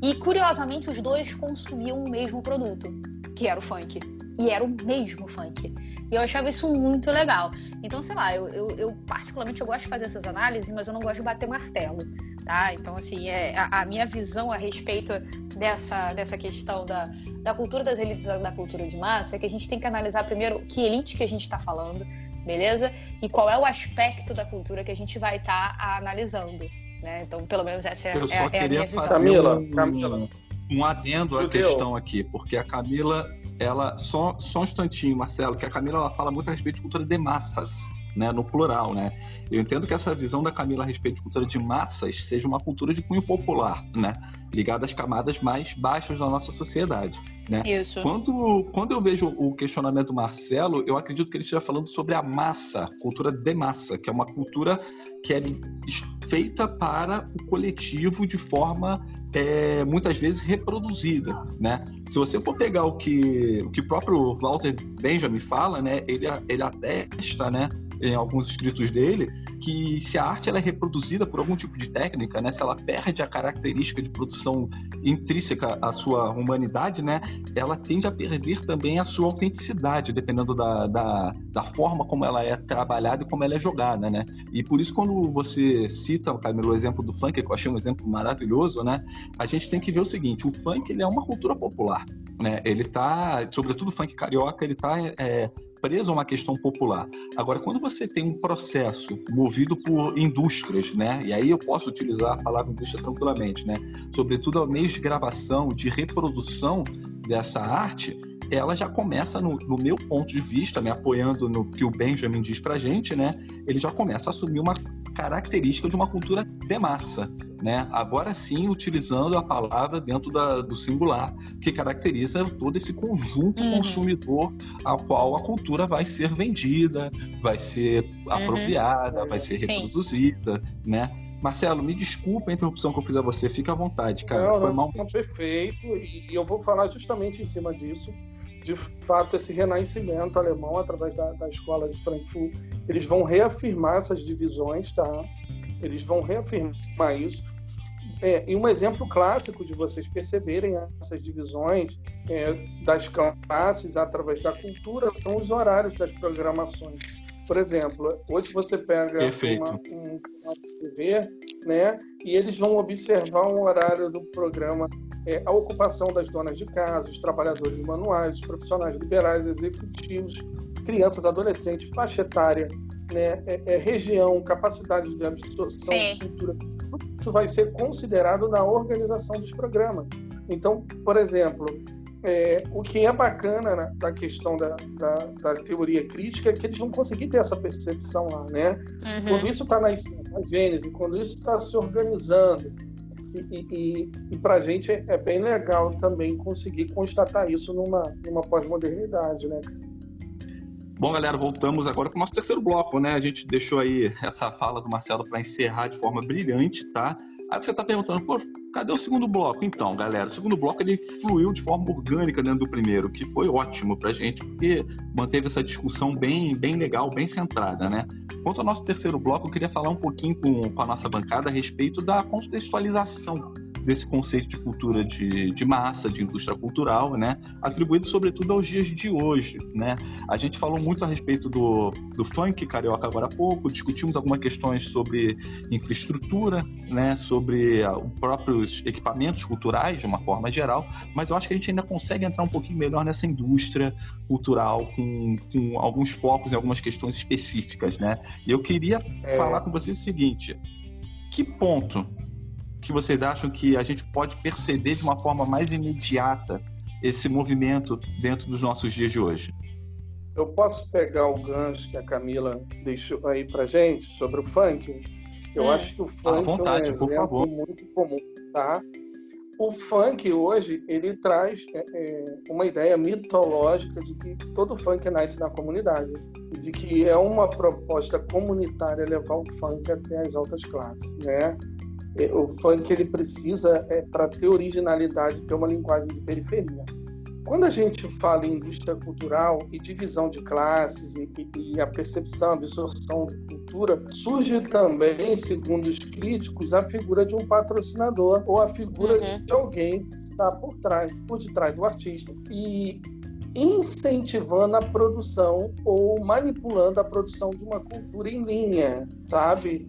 E curiosamente, os dois consumiam o mesmo produto, que era o funk. E era o mesmo funk. E eu achava isso muito legal. Então, sei lá, eu, eu, eu particularmente eu gosto de fazer essas análises, mas eu não gosto de bater martelo tá? Então, assim, é, a, a, minha visão a respeito dessa, dessa questão da, da cultura das elites da cultura de massa é que a gente tem que analisar primeiro que elite que a gente está falando, beleza? E qual é o aspecto da cultura que a gente vai estar tá analisando, né? Então, pelo menos essa é, é, é a minha visão. Camila, Camila. Um adendo à questão aqui, porque a Camila, ela. Só, só um instantinho, Marcelo, que a Camila ela fala muito a respeito de cultura de massas né, no plural, né? Eu entendo que essa visão da Camila a respeito de cultura de massas seja uma cultura de cunho popular, né? Ligada às camadas mais baixas da nossa sociedade, né? Isso. Quando, quando eu vejo o questionamento do Marcelo, eu acredito que ele esteja falando sobre a massa, cultura de massa, que é uma cultura que é feita para o coletivo de forma é, muitas vezes reproduzida, né? Se você for pegar o que o que próprio Walter Benjamin fala, né? Ele ele atesta, né? Em alguns escritos dele, que se a arte ela é reproduzida por algum tipo de técnica, né, se ela perde a característica de produção intrínseca à sua humanidade, né, ela tende a perder também a sua autenticidade, dependendo da, da, da forma como ela é trabalhada e como ela é jogada, né? E por isso quando você cita, Camilo, o exemplo do funk, que eu achei um exemplo maravilhoso, né, a gente tem que ver o seguinte, o funk ele é uma cultura popular, né? Ele tá, sobretudo o funk carioca, ele tá é, preso a uma questão popular. Agora, quando você tem um processo movido por indústrias, né? E aí eu posso utilizar a palavra indústria tranquilamente, né? Sobretudo ao meio de gravação, de reprodução dessa arte, ela já começa, no, no, meu ponto de vista, me apoiando no que o Benjamin diz pra gente, né? Ele já começa a assumir uma característica de uma cultura de massa, né? Agora sim, utilizando a palavra dentro da, do singular, que caracteriza todo esse conjunto uhum. consumidor ao qual a cultura vai ser vendida, vai ser uhum. apropriada, vai ser reproduzida, sim. né? Marcelo, me desculpa a interrupção que eu fiz a você, fica à vontade, cara. Não, Foi mal. Não, perfeito, e eu vou falar justamente em cima disso de fato, esse renascimento alemão, através da, da escola de Frankfurt, eles vão reafirmar essas divisões, tá? Eles vão reafirmar isso. É, e um exemplo clássico de vocês perceberem essas divisões é, das classes através da cultura são os horários das programações. Por exemplo, hoje você pega uma, um canal de TV, né, e eles vão observar um horário do programa é, a ocupação das donas de casa, os trabalhadores manuais, os profissionais liberais, executivos, crianças, adolescentes, faixa etária, né, é, é, região, capacidade de absorção, Sim. cultura, tudo vai ser considerado na organização dos programas. Então, por exemplo, é, o que é bacana né, da questão da, da, da, teoria crítica é que eles vão conseguir ter essa percepção lá, né? Uhum. Quando isso está na, na gênese, quando isso está se organizando, e, e, e para a gente é, é, bem legal também conseguir constatar isso numa, numa pós-modernidade, né? Bom, galera, voltamos agora para o nosso terceiro bloco, né? A gente deixou aí essa fala do Marcelo para encerrar de forma brilhante, tá? Aí você está perguntando, pô, cadê o segundo bloco? Então, galera, o segundo bloco ele fluiu de forma orgânica dentro do primeiro, que foi ótimo para a gente, porque manteve essa discussão bem, bem legal, bem centrada, né? Quanto ao nosso terceiro bloco, eu queria falar um pouquinho com, com a nossa bancada a respeito da contextualização desse conceito de cultura de, de massa, de indústria cultural, né? Atribuído sobretudo aos dias de hoje, né? A gente falou muito a respeito do, do funk carioca agora há pouco, discutimos algumas questões sobre infraestrutura, né? Sobre uh, os próprios equipamentos culturais de uma forma geral, mas eu acho que a gente ainda consegue entrar um pouquinho melhor nessa indústria cultural com, com alguns focos em algumas questões específicas, né? E eu queria é... falar com vocês o seguinte, que ponto que vocês acham que a gente pode perceber de uma forma mais imediata esse movimento dentro dos nossos dias de hoje? Eu posso pegar o gancho que a Camila deixou aí pra gente sobre o funk? Eu é. acho que o funk vontade, é um exemplo muito comum, tá? O funk hoje, ele traz é, é, uma ideia mitológica de que todo funk nasce na comunidade, de que é uma proposta comunitária levar o funk até as altas classes, né? O funk ele precisa, é, para ter originalidade, ter uma linguagem de periferia. Quando a gente fala em indústria cultural e divisão de classes e, e, a percepção, a absorção de cultura, surge também, segundo os críticos, a figura de um patrocinador ou a figura uhum. de alguém que está por trás, por detrás do artista. E incentivando a produção ou manipulando a produção de uma cultura em linha, sabe?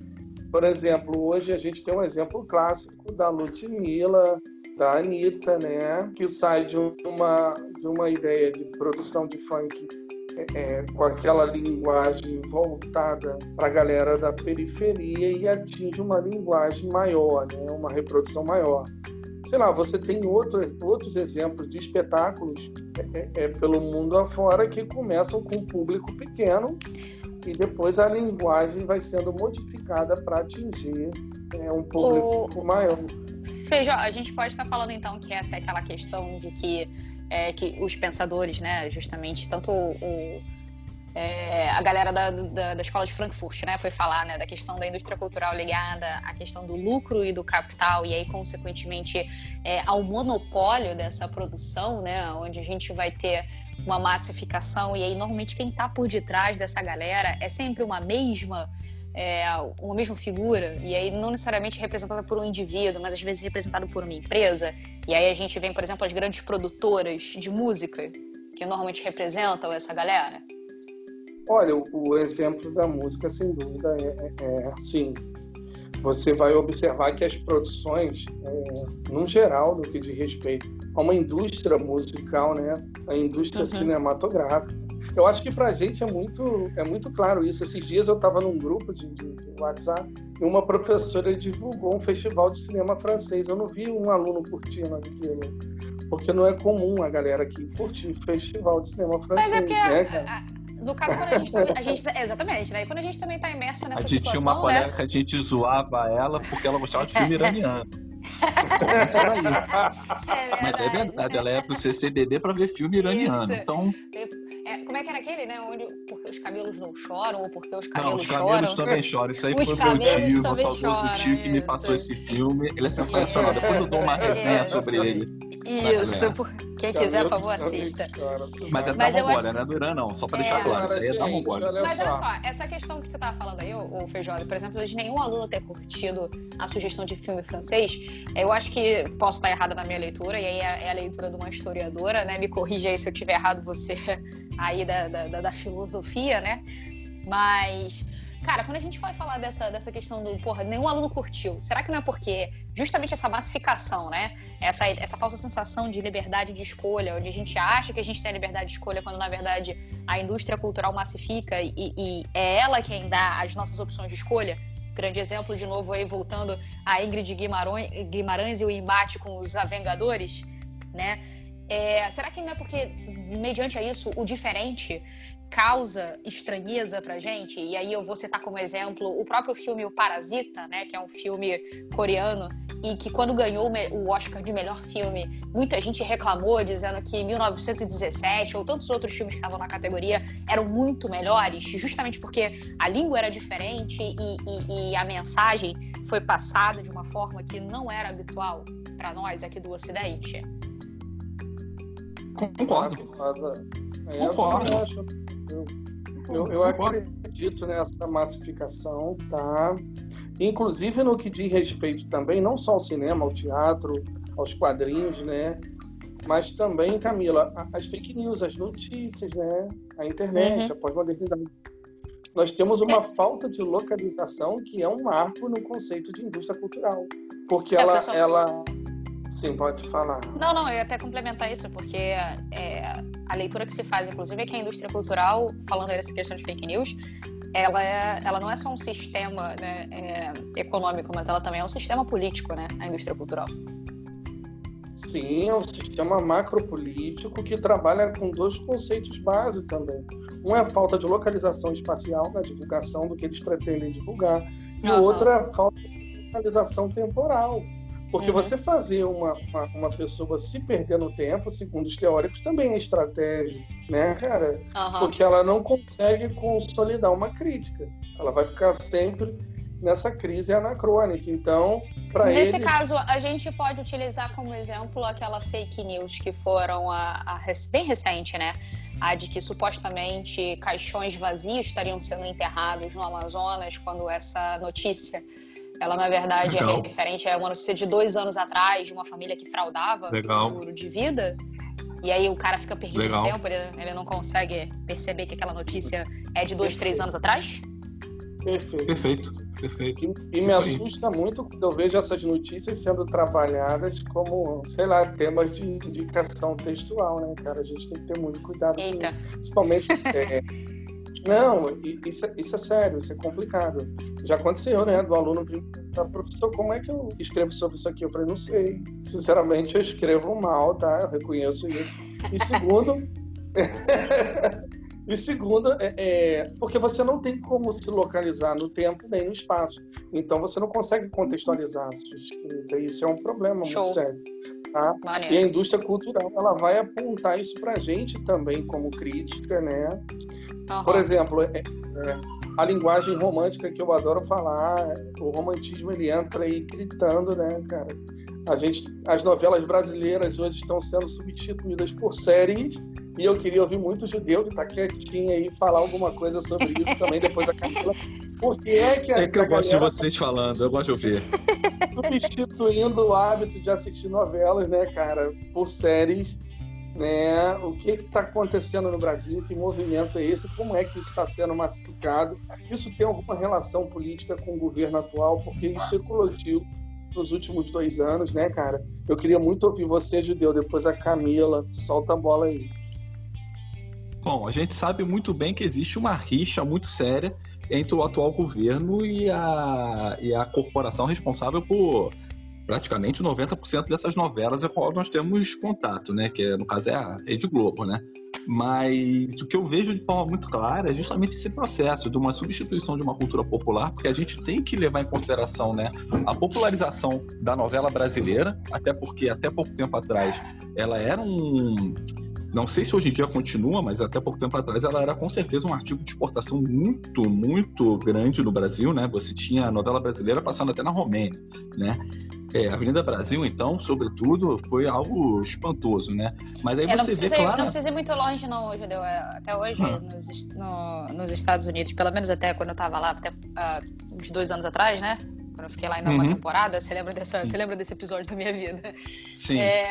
Por exemplo, hoje a gente tem um exemplo clássico da Ludmilla, da Anitta, né? Que sai de uma, de uma ideia de produção de funk é, é com aquela linguagem voltada para a galera da periferia e atinge uma linguagem maior, né? Uma reprodução maior. Sei lá, você tem outros, outros exemplos de espetáculos é, é, é pelo mundo afora que começam com um público pequeno e depois a linguagem vai sendo modificada para atingir é, um público o... maior. Feijó, a gente pode estar falando então que essa é aquela questão de que, é, que os pensadores, né, justamente, tanto o, é, a galera da, da, da, escola de Frankfurt, né, foi falar né, da questão da indústria cultural ligada à questão do lucro e do capital e aí consequentemente é, ao monopólio dessa produção, né, onde a gente vai ter uma massificação e aí normalmente quem está por detrás dessa galera é sempre uma mesma é, uma mesma figura, e aí não necessariamente representada por um indivíduo, mas às vezes representada por uma empresa. E aí a gente vem, por exemplo, as grandes produtoras de música, que normalmente representam essa galera. Olha, o, o exemplo da música, sem dúvida, é, é, é sim. Você vai observar que as produções, é, no geral, no que diz respeito a uma indústria musical, né, a indústria uhum. cinematográfica, eu acho que para a gente é muito, é muito claro isso. Esses dias eu estava num grupo de, de, de, WhatsApp e uma professora divulgou um festival de cinema francês. Eu não vi um aluno curtindo aquilo. Porque não é comum a galera aqui curtir festival de cinema francês. Mas é porque, né, no caso, quando a gente, tá, a gente tá, exatamente, né? E quando a gente também está imersa nessa situação, A gente situação, tinha uma colega né? que a gente zoava ela porque ela gostava de filme iraniano. Começa daí. É Mas é verdade, ela é pro CCBB para ver filme iraniano. Isso. Então. É, como é que era aquele, né? Onde porque os cabelos não choram ou porque os cabelos choram? Não, os cabelos choram. também choram. Isso aí os foi meu tio, meu saudoso tio que me passou esse filme. Ele é sensacional. Depois eu dou uma resenha sobre ele. Isso, quem quiser, por favor, assista. Mas é da Mongólia, não é do Irã, não. Só pra deixar é, claro, isso aí é da Mongólia. Mas olha só, essa questão que você tava falando aí, o Feijó, por exemplo, de nenhum aluno ter curtido a sugestão de filme francês, eu acho que posso estar errada na minha leitura, e aí é, é a leitura de uma historiadora, né? Me corrija aí se eu estiver errado, você aí da, da, da filosofia, né? Mas Cara, quando a gente vai falar dessa, dessa questão do, porra, nenhum aluno curtiu, será que não é porque justamente essa massificação, né? Essa, essa falsa sensação de liberdade de escolha, onde a gente acha que a gente tem a liberdade de escolha, quando na verdade a indústria cultural massifica e, e é ela quem dá as nossas opções de escolha? Grande exemplo, de novo, aí voltando a Ingrid Guimarães, Guimarães e o embate com os Avengadores, né? É, será que não é porque, mediante a isso, o diferente causa estranheza pra gente? E aí eu vou citar como exemplo o próprio filme O Parasita, né? Que é um filme coreano e que quando ganhou o Oscar de melhor filme, muita gente reclamou, dizendo que 1917 ou tantos outros filmes que estavam na categoria eram muito melhores, justamente porque a língua era diferente e, e, e a mensagem foi passada de uma forma que não era habitual para nós aqui do Ocidente. Concordo. É, Concordo. Eu, acho, eu, eu, eu acredito nessa massificação, tá? Inclusive no que diz respeito também, não só ao cinema, ao teatro, aos quadrinhos, né? Mas também, Camila, as fake news, as notícias, né? A internet, uhum. a pós-modernidade. Nós temos uma falta de localização que é um marco no conceito de indústria cultural. Porque é, ela, ela Sim, pode falar. Não, não, eu ia até complementar isso, porque é, a leitura que se faz, inclusive, é que a indústria cultural, falando dessa questão de fake news, ela, é, ela não é só um sistema né, é, econômico, mas ela também é um sistema político, né? A indústria cultural. Sim, é um sistema macropolítico que trabalha com dois conceitos básicos também. Um é a falta de localização espacial na divulgação do que eles pretendem divulgar, e o outro é a falta de localização temporal. Porque uhum. você fazer uma, uma, uma, pessoa se perder no tempo, segundo os teóricos, também é estratégia, né, cara? Uhum. Porque ela não consegue consolidar uma crítica. Ela vai ficar sempre nessa crise anacrônica. Então, para Nesse eles... caso, a gente pode utilizar como exemplo aquela fake news que foram a, a, bem recente, né? A de que supostamente caixões vazios estariam sendo enterrados no Amazonas quando essa notícia ela, na verdade, é Legal. é referente a uma notícia de dois anos atrás, de uma família que fraudava Legal. seguro de vida. E aí o cara fica perdido Legal. no tempo, ele, ele, não consegue perceber que aquela notícia é de dois, três anos atrás? Perfeito. Perfeito. Perfeito. E, e me assusta muito quando eu vejo essas notícias sendo trabalhadas como, sei lá, temas de indicação textual, né, cara? A gente tem que ter muito cuidado Eita. com isso. Principalmente. É, não, isso, é, isso é sério, isso é complicado. Já aconteceu, né? Do aluno perguntar, professor, como é que eu escrevo sobre isso aqui? Eu falei, não sei. Sinceramente, eu escrevo mal, tá? Eu reconheço isso. E segundo. e segundo, é, é, porque você não tem como se localizar no tempo nem no espaço. Então você não consegue contextualizar a sua escrita. Isso é um problema Show. muito sério. Tá? E a indústria cultural ela vai apontar isso para a gente também como crítica, né? Uhum. Por exemplo, é, é, a linguagem romântica que eu adoro falar, o romantismo ele entra aí gritando, né, cara? A gente, as novelas brasileiras hoje estão sendo substituídas por séries e eu queria ouvir muito judeu que está quietinho aí falar alguma coisa sobre isso também depois a Camila. Por que é que a, É que eu gosto de vocês falando, eu gosto de ouvir. Substituindo o hábito de assistir novelas, né, cara, por séries né? O que está acontecendo no Brasil? Que movimento é esse? Como é que isso está sendo massificado? Isso tem alguma relação política com o governo atual? Porque isso eclodiu nos últimos dois anos, né, cara? Eu queria muito ouvir você, Judeu, depois a Camila. Solta a bola aí. Bom, a gente sabe muito bem que existe uma rixa muito séria entre o atual governo e a, e a corporação responsável por praticamente 90% dessas novelas é com qual nós temos contato, né? Que no caso é a Rede Globo, né? Mas o que eu vejo de forma muito clara é justamente esse processo de uma substituição de uma cultura popular, porque a gente tem que levar em consideração né, a popularização da novela brasileira, até porque até pouco tempo atrás ela era um, não sei se hoje em dia continua, mas até pouco tempo atrás ela era com certeza um artigo de exportação muito, muito grande no Brasil, né? Você tinha a novela brasileira passando até na Romênia, né? É, Avenida Brasil, então, sobretudo, foi algo espantoso, né? Mas aí é, você vê, claro... Não precisa ir muito longe, não, Judeu. É, até hoje, hum. nos, no, nos Estados Unidos, pelo menos até quando eu estava lá, até uh, uns dois anos atrás, né? Quando eu fiquei lá ainda uhum. uma temporada, você lembra, dessa, você lembra desse episódio da minha vida? Sim. É,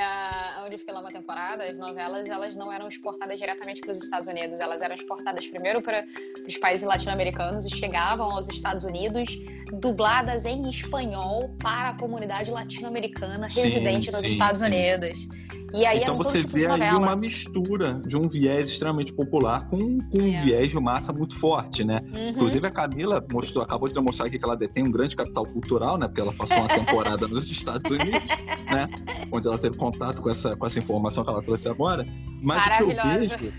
onde eu fiquei lá uma temporada, as novelas elas não eram exportadas diretamente para os Estados Unidos, elas eram exportadas primeiro para os países latino-americanos e chegavam aos Estados Unidos dubladas em espanhol para a comunidade latino-americana residente nos sim, Estados sim. Unidos. E aí então você vê aí uma mistura de um viés extremamente popular com, com é. um viés de massa muito forte, né? Uhum. Inclusive a Camila mostrou, acabou de demonstrar aqui que ela detém um grande capital cultural, né? Porque ela passou uma temporada nos Estados Unidos, né? Onde ela teve contato com essa, com essa informação que ela trouxe agora. Mas o que eu vejo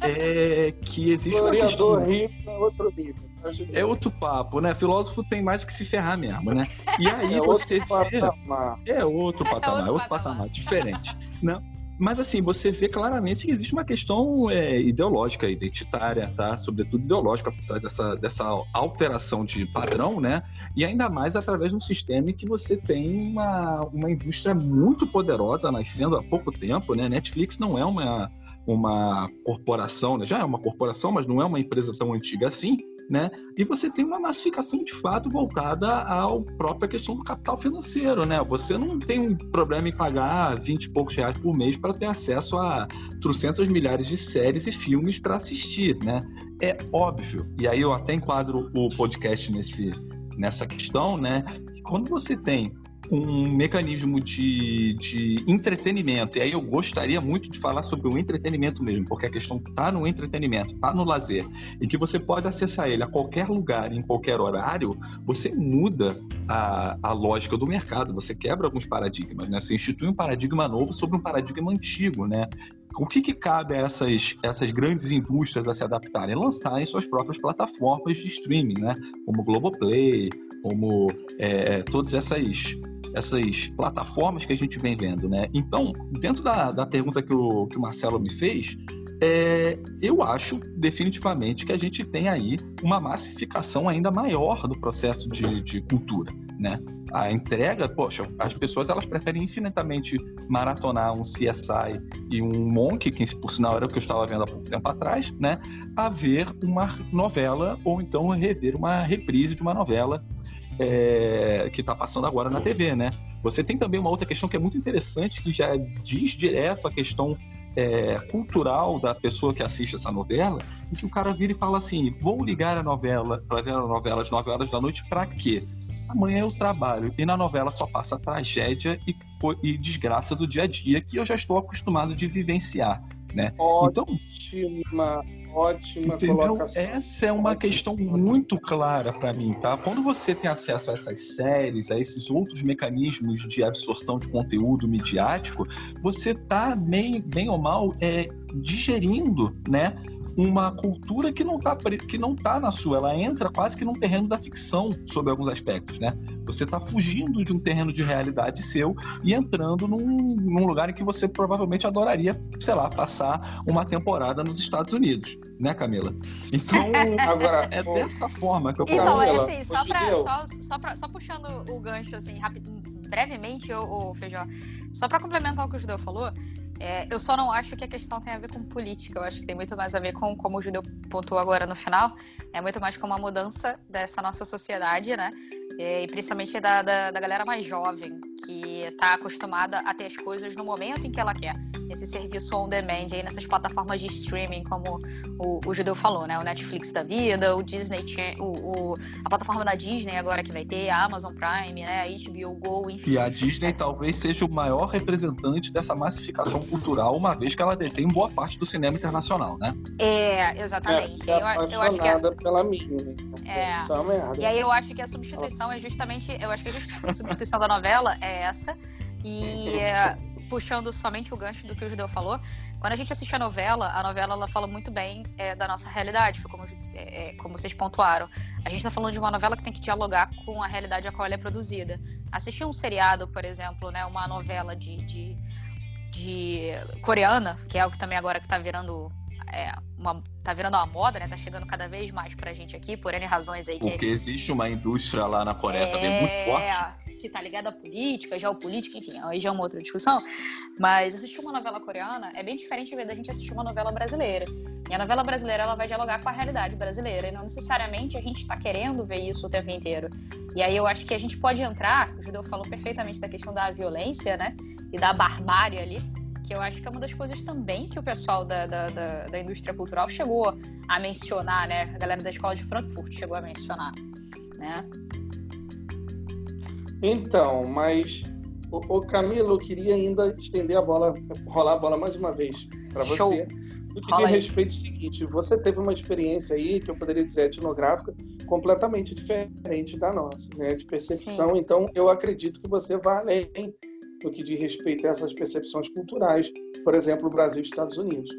é que existe uma questão... Rico, outro nível. É outro papo, né? Filósofo tem mais que se ferrar mesmo, né? E aí é você vê... patamar. É outro patamar, é outro, outro patamar, patamar, diferente. Não, mas assim, você vê claramente que existe uma questão é, ideológica, identitária, tá? Sobretudo ideológica, por trás dessa, dessa alteração de padrão, né? E ainda mais através de um sistema em que você tem uma, uma indústria muito poderosa nascendo há pouco tempo, né? Netflix não é uma, uma corporação, né? já é uma corporação, mas não é uma empresa tão antiga assim, né? E você tem uma massificação de fato voltada à própria questão do capital financeiro, né? Você não tem um problema em pagar 20 e poucos reais por mês para ter acesso a trocentas milhares de séries e filmes para assistir, né? É óbvio. E aí eu até enquadro o podcast nesse, nessa questão, né? Que quando você tem um mecanismo de, de entretenimento. E aí eu gostaria muito de falar sobre o entretenimento mesmo, porque a questão está no entretenimento, está no lazer, e que você pode acessar ele a qualquer lugar, em qualquer horário, você muda a, a lógica do mercado, você quebra alguns paradigmas, né? Você institui um paradigma novo sobre um paradigma antigo, né? o que, que, cabe a essas, essas grandes indústrias a se adaptarem? Lançarem suas próprias plataformas de streaming, né? Como Globoplay, como é, todas essas, essas plataformas que a gente vem vendo, né? Então, dentro da, da pergunta que o, que o Marcelo me fez, é, eu acho definitivamente que a gente tem aí uma massificação ainda maior do processo de, de cultura, né? A entrega, poxa, as pessoas elas preferem infinitamente maratonar um CSI e um Monk, que por sinal era o que eu estava vendo há pouco tempo atrás, né? A ver uma novela ou então rever uma reprise de uma novela é, que está passando agora na TV, né? Você tem também uma outra questão que é muito interessante, que já diz direto a questão é, cultural da pessoa que assiste essa novela, em que o cara vira e fala assim: vou ligar a novela para ver a novela às 9 horas da noite para quê? Amanhã eu trabalho. E na novela só passa tragédia e, e desgraça do dia a dia que eu já estou acostumado de vivenciar. Né? Ótima, então, ótima entendeu? colocação. Essa é uma questão muito clara para mim, tá? Quando você tem acesso a essas séries, a esses outros mecanismos de absorção de conteúdo midiático, você tá bem, bem ou mal é, digerindo, né? Uma cultura que não está que não tá na sua, ela entra quase que num terreno da ficção sob alguns aspectos, né? Você está fugindo de um terreno de realidade seu e entrando num, num lugar em que você provavelmente adoraria, sei lá, passar uma temporada nos Estados Unidos, né, Camila? Então, agora é dessa forma que eu Então, é assim, só, pra, só, só, pra, só puxando o gancho assim, rápido, brevemente, o, o Feijó, só para complementar o que o Judeu falou, é, eu só não acho que a questão tem a ver com política. Eu acho que tem muito mais a ver com, como o Judeu pontuou agora no final, é muito mais com uma mudança dessa nossa sociedade, né? E principalmente da, da, da galera mais jovem, que está acostumada a ter as coisas no momento em que ela quer. Esse serviço on demand aí nessas plataformas de streaming, como o, o Judeu falou, né? O Netflix da vida, o Disney, o, o, a plataforma da Disney agora que vai ter, a Amazon Prime, né? A HBO Go, enfim. E a Disney talvez seja o maior representante dessa massificação cultural, uma vez que ela detém boa parte do cinema internacional, né? É, exatamente. É, é eu, eu acho que é... pela minha. Né? É. é e aí eu acho que a substituição é justamente, eu acho que a substituição da novela é essa. E é, puxando somente o gancho do que o Judeu falou, quando a gente assiste a novela, a novela ela fala muito bem é, da nossa realidade, foi como, é, é como vocês pontuaram. A gente está falando de uma novela que tem que dialogar com a realidade a qual ela é produzida. Assistir um seriado, por exemplo, né, uma novela de, de, de coreana, que é o que também agora que está virando é, uma, tá virando uma moda, né? Tá chegando cada vez mais pra gente aqui, por N razões aí. Que... Porque existe uma indústria lá na Coreia é... também muito forte que tá ligada à política, geopolítica, enfim, aí já é uma outra discussão. Mas assistir uma novela coreana é bem diferente da gente assistir uma novela brasileira. E a novela brasileira ela vai dialogar com a realidade brasileira e não necessariamente a gente está querendo ver isso o tempo inteiro. E aí eu acho que a gente pode entrar, o Judeu falou perfeitamente da questão da violência, né? E da barbárie ali, que eu acho que é uma das coisas também que o pessoal da, da, da, da indústria cultural chegou a mencionar, né? A galera da escola de Frankfurt chegou a mencionar, né? Então, mas o, o Camilo, eu queria ainda estender a bola, rolar a bola mais uma vez para você. Show. No que diz respeito ao seguinte, você teve uma experiência aí, que eu poderia dizer etnográfica, completamente diferente da nossa, né? De percepção. Sim. Então, eu acredito que você vai além no que diz respeito a essas percepções culturais, por exemplo, o Brasil e Estados Unidos.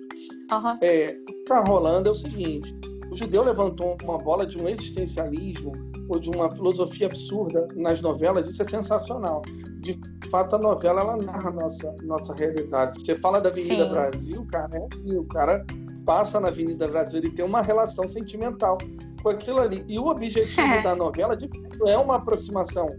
Uhum. É, o que está rolando é o seguinte: o judeu levantou uma bola de um existencialismo ou de uma filosofia absurda nas novelas, isso é sensacional. De fato, a novela ela narra a nossa, nossa realidade. Você fala da Avenida Sim. Brasil, cara, é, e o cara passa na Avenida Brasil e tem uma relação sentimental com aquilo ali. E o objetivo da novela, de fato, é uma aproximação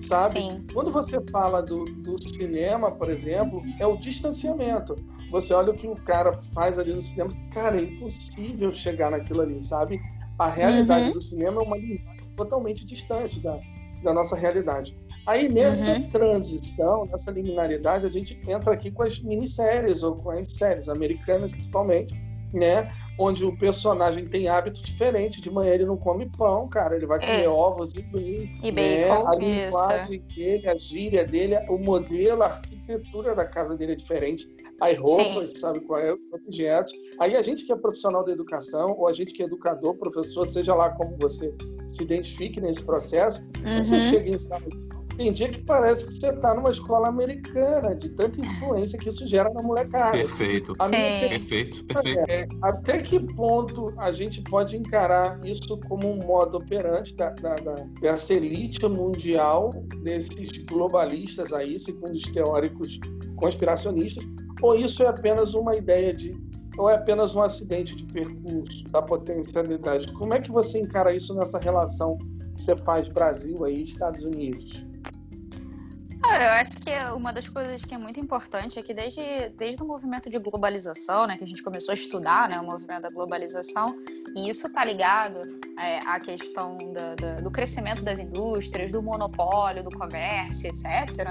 sabe? Sim. Quando você fala do, do cinema, por exemplo, é o distanciamento. Você olha o que o cara faz ali no cinema, cara, é impossível chegar naquilo ali, sabe? A realidade uhum. do cinema é uma linguagem totalmente distante da, da nossa realidade. Aí nessa uhum. transição, nessa liminaridade, a gente entra aqui com as minisséries ou com as séries americanas principalmente, né? Onde o personagem tem hábito diferente. De manhã ele não come pão, cara. Ele vai comer é. ovos e bacon. E né? bacon, A linguagem dele, a gíria dele, o modelo, a arquitetura da casa dele é diferente. As roupas, Sim. sabe qual é, os objetos. Aí a gente que é profissional da educação, ou a gente que é educador, professor, seja lá como você se identifique nesse processo, uhum. você chega em sala tem dia que parece que você está numa escola americana, de tanta influência que isso gera na molecada. Perfeito. Perfeito, perfeito. É, até que ponto a gente pode encarar isso como um modo operante da, da, da, dessa elite mundial, desses globalistas aí, segundo os teóricos conspiracionistas, ou isso é apenas uma ideia de ou é apenas um acidente de percurso da potencialidade? Como é que você encara isso nessa relação que você faz Brasil aí Estados Unidos? Eu acho que uma das coisas que é muito importante é que desde, desde o movimento de globalização, né, que a gente começou a estudar né, o movimento da globalização, e isso está ligado é, à questão da, da, do crescimento das indústrias, do monopólio, do comércio, etc.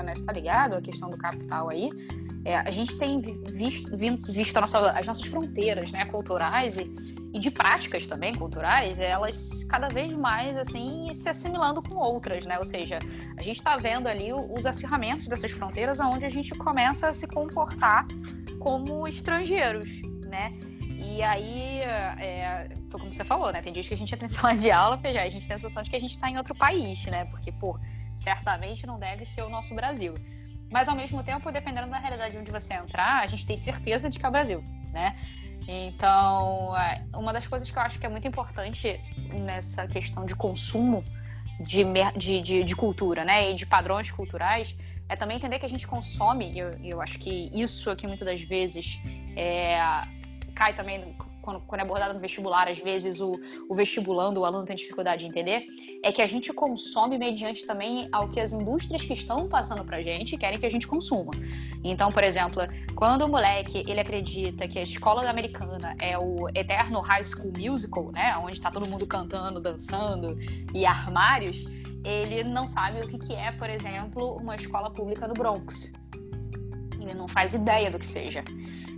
Né, está ligado à questão do capital aí. É, a gente tem visto, visto nossa, as nossas fronteiras né, culturais e, e de práticas também culturais, elas cada vez mais assim se assimilando com outras, né? Ou seja, a gente está vendo ali os acirramentos dessas fronteiras, onde a gente começa a se comportar como estrangeiros, né? E aí, é, foi como você falou, né? Tem dias que a gente entra em sala de aula, já, a gente tem a sensação de que a gente está em outro país, né? Porque, pô, certamente não deve ser o nosso Brasil. Mas, ao mesmo tempo, dependendo da realidade onde você entrar, a gente tem certeza de que é o Brasil, né? Então, é, uma das coisas que eu acho que é muito importante nessa questão de consumo de, de, de, de cultura, né, e de padrões culturais, é também entender que a gente consome, e eu, eu acho que isso aqui muitas das vezes é, cai também quando, quando é abordado no vestibular, às vezes o, o vestibulando, o aluno tem dificuldade de entender, é que a gente consome mediante também ao que as indústrias que estão passando pra gente querem que a gente consuma. Então, por exemplo, quando o moleque ele acredita que a escola americana é o eterno high school musical, né, onde está todo mundo cantando, dançando e armários, ele não sabe o que, que é, por exemplo, uma escola pública no Bronx. Ele não faz ideia do que seja.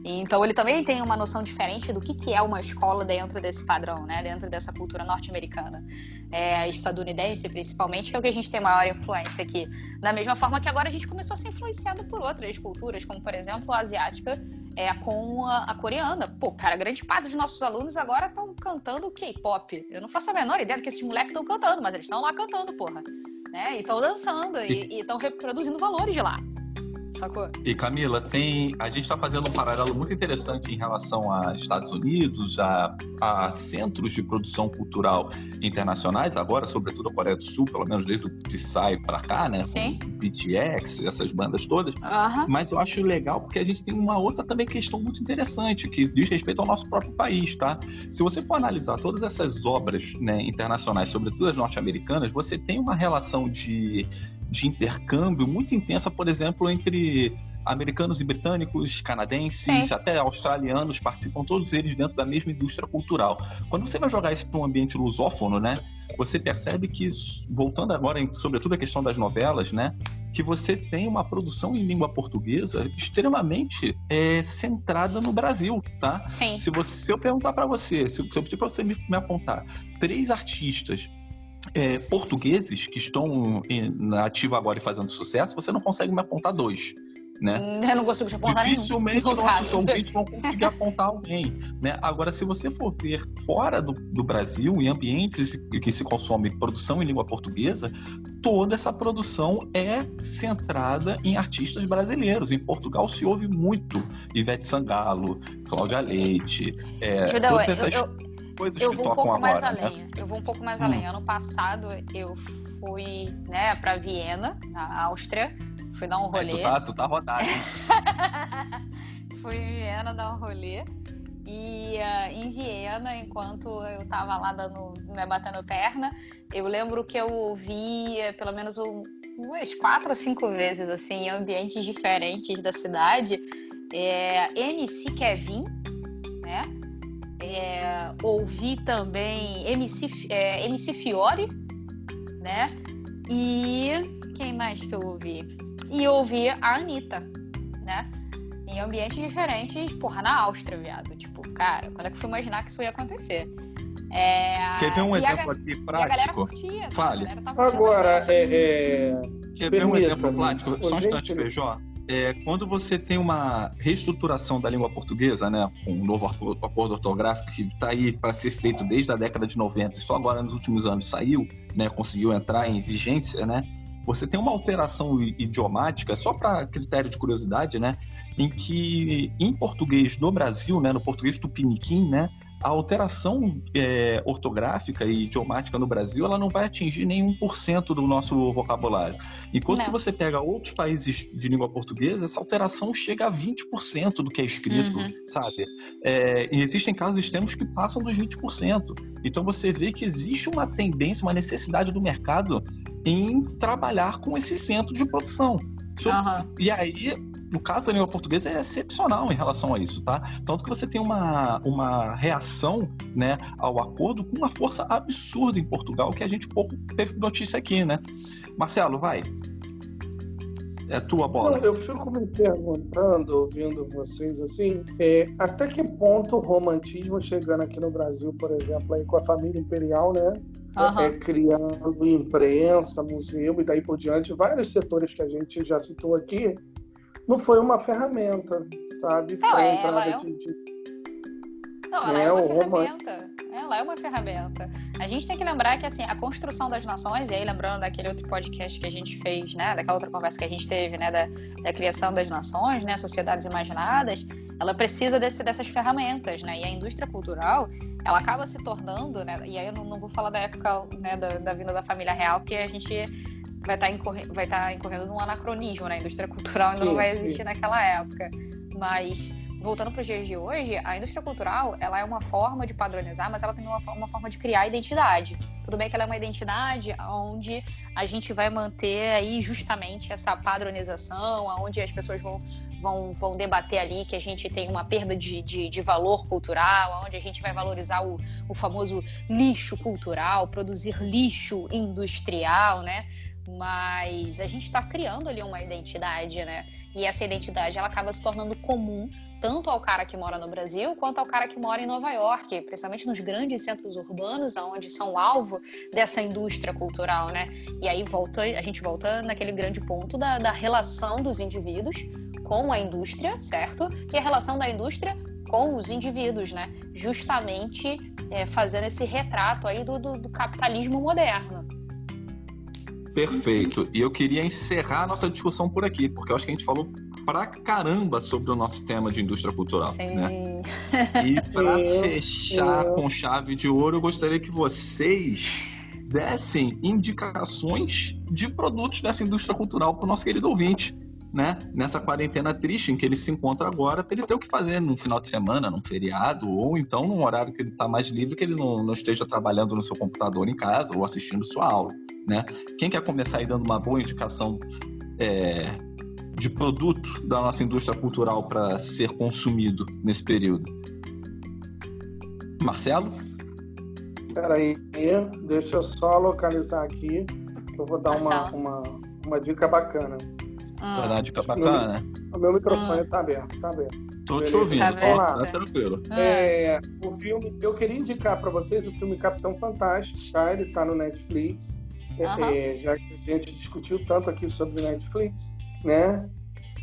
Então ele também tem uma noção diferente do que, que é uma escola dentro desse padrão, né? Dentro dessa cultura norte-americana, é, estadunidense principalmente, que é o que a gente tem maior influência aqui. Da mesma forma que agora a gente começou a ser influenciado por outras culturas, como por exemplo a asiática é, com a, a coreana. Pô, cara, grande parte dos nossos alunos agora estão cantando K-pop. Eu não faço a menor ideia do que esses moleques estão cantando, mas eles estão lá cantando, porra. Né? E estão dançando e estão reproduzindo valores de lá sacou? E Camila, tem. A gente está fazendo um paralelo muito interessante em relação a Estados Unidos, a, a centros de produção cultural internacionais, agora, sobretudo a Coreia do Sul, pelo menos desde o Psy para cá, né? Sim. BTX, essas bandas todas. Mas eu acho legal porque a gente tem uma outra também questão muito interessante, que diz respeito ao nosso próprio país, tá? Se você for analisar todas essas obras né, internacionais, sobretudo as norte-americanas, você tem uma relação de de intercâmbio muito intensa, por exemplo, entre americanos e britânicos, canadenses, até australianos, participam todos eles dentro da mesma indústria cultural. Quando você vai jogar isso para um ambiente lusófono, né, você percebe que, voltando agora, em, sobretudo a questão das novelas, né, que você tem uma produção em língua portuguesa extremamente é, centrada no Brasil, tá? Sim. Se, você, se eu perguntar para você, se, se eu pedir para você me, me apontar três artistas é, portugueses que estão na ativa agora e fazendo sucesso, você não consegue me apontar dois. Né? Eu não consigo te apontar Dificilmente nenhum. nossos ouvintes vão conseguir apontar alguém. Né? Agora, se você for ver fora do, do Brasil, em ambientes que se consome produção em língua portuguesa, toda essa produção é centrada em artistas brasileiros. Em Portugal se ouve muito Ivete Sangalo, Cláudia Leite, é, Judeu, todas essas... Eu, eu coisas eu que vou um pouco mais agora, além. Né? Eu vou um pouco mais hum. além. Ano passado eu fui, né, para Viena, na Áustria, fui dar um rolê. É, tu, tá, tu tá rodado. fui em Viena dar um rolê. E uh, em Viena, enquanto eu tava lá dando, né, batendo perna, eu lembro que eu ouvi pelo menos um, umas quatro ou cinco vezes, assim, em ambientes diferentes da cidade, é, MC Kevin, né? É, ouvi também MC, é, MC Fiore, né? E quem mais que eu ouvi? E ouvi a Anitta, né? em ambientes diferentes, porra, na Áustria, viado. Tipo, cara, quando é que eu fui imaginar que isso ia acontecer? É... Quer ver um exemplo a... aqui prático? Curtia, Fale. Agora, é, é... Quer ver um exemplo prático? Só um instante, Feijó. É, quando você tem uma reestruturação da língua portuguesa, né, um novo acordo ortográfico que está aí para ser feito desde a década de 90 e só agora nos últimos anos saiu, né, conseguiu entrar em vigência, né, você tem uma alteração idiomática, só para critério de curiosidade, né, em que em português do Brasil, né, no português tupiniquim, né, a alteração é, ortográfica e idiomática no Brasil ela não vai atingir nem 1% do nosso vocabulário. Enquanto não. que você pega outros países de língua portuguesa, essa alteração chega a 20% do que é escrito, uhum. sabe? É, e existem casos extremos que passam dos 20%. Então você vê que existe uma tendência, uma necessidade do mercado em trabalhar com esse centro de produção. So, uhum. E aí, o caso da língua portuguesa é excepcional em relação a isso, tá? Tanto que você tem uma, uma reação né, ao acordo com uma força absurda em Portugal, que a gente pouco teve notícia aqui, né? Marcelo, vai. É tua bola. Não, eu fico me perguntando, ouvindo vocês, assim, é, até que ponto o romantismo chegando aqui no Brasil, por exemplo, aí com a família imperial, né? Uhum. É, criando imprensa, museu e daí por diante, vários setores que a gente já citou aqui, não foi uma ferramenta, sabe? Não, é, ela é um... de, de... Não, ela é, é uma ferramenta. Ela é uma ferramenta. A gente tem que lembrar que assim, a construção das nações, e aí lembrando daquele outro podcast que a gente fez, né? Daquela outra conversa que a gente teve, né? Da, da criação das nações, né? Sociedades imaginadas, ela precisa desse, dessas ferramentas, né? E a indústria cultural, ela acaba se tornando, né? E aí eu não, não vou falar da época né, da, da vinda da família real, porque a gente vai estar tá incorrendo, vai estar tá incorrendo num anacronismo, né? A indústria cultural ainda sim, não vai existir sim. naquela época. Mas voltando para os dias de hoje, a indústria cultural ela é uma forma de padronizar, mas ela tem uma, uma forma de criar identidade. Tudo bem que ela é uma identidade onde a gente vai manter aí justamente essa padronização, onde as pessoas vão, vão, vão debater ali que a gente tem uma perda de, de, de valor cultural, onde a gente vai valorizar o, o famoso lixo cultural, produzir lixo industrial, né? Mas a gente está criando ali uma identidade, né? E essa identidade ela acaba se tornando comum tanto ao cara que mora no Brasil quanto ao cara que mora em Nova York, principalmente nos grandes centros urbanos, onde são alvo dessa indústria cultural, né? E aí volta, a gente volta naquele grande ponto da, da relação dos indivíduos com a indústria, certo? E a relação da indústria com os indivíduos, né? Justamente é, fazendo esse retrato aí do, do, do capitalismo moderno. Perfeito. E eu queria encerrar a nossa discussão por aqui, porque eu acho que a gente falou pra caramba sobre o nosso tema de indústria cultural. Sim. Né? E para fechar com chave de ouro, eu gostaria que vocês dessem indicações de produtos dessa indústria cultural para o nosso querido ouvinte. Né? Nessa quarentena triste em que ele se encontra agora, para ele ter o que fazer num final de semana, num feriado, ou então num horário que ele está mais livre, que ele não, não, esteja trabalhando no seu computador em casa ou assistindo sua aula. Né? Quem quer começar aí dando uma boa indicação é, de produto da nossa indústria cultural para ser consumido nesse período? Marcelo? Peraí, deixa eu só localizar aqui. Eu vou dar uma, uma, uma dica bacana. Uma dica bacana? O meu microfone está hum. aberto, está aberto. Tô te ouvindo, tá, tá, tá tranquilo. É, o filme, eu queria indicar para vocês o filme Capitão Fantástico, tá? Ele tá no Netflix. Uhum. É, já que a gente discutiu tanto aqui sobre Netflix, né?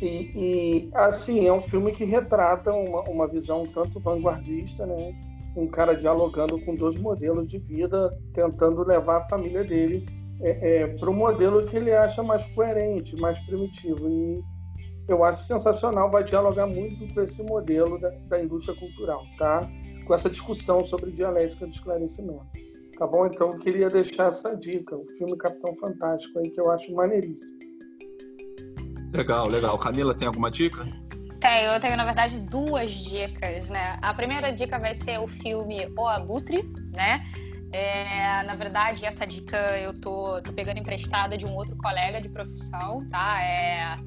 E, e, assim, é um filme que retrata uma, uma visão tanto vanguardista, né? Um cara dialogando com dois modelos de vida, tentando levar a família dele é, é, para o modelo que ele acha mais coerente, mais primitivo. E eu acho sensacional, vai dialogar muito com esse modelo da, da indústria cultural, tá? Com essa discussão sobre dialética do esclarecimento. Tá bom? Então eu queria deixar essa dica, o filme Capitão Fantástico aí, que eu acho maneiríssimo. Legal, legal. Camila, tem alguma dica? Tenho, eu tenho, na verdade, duas dicas, né? A primeira dica vai ser o filme O Abutre, né? É, na verdade, essa dica eu tô, tô pegando emprestada de um outro colega de profissão, tá? É,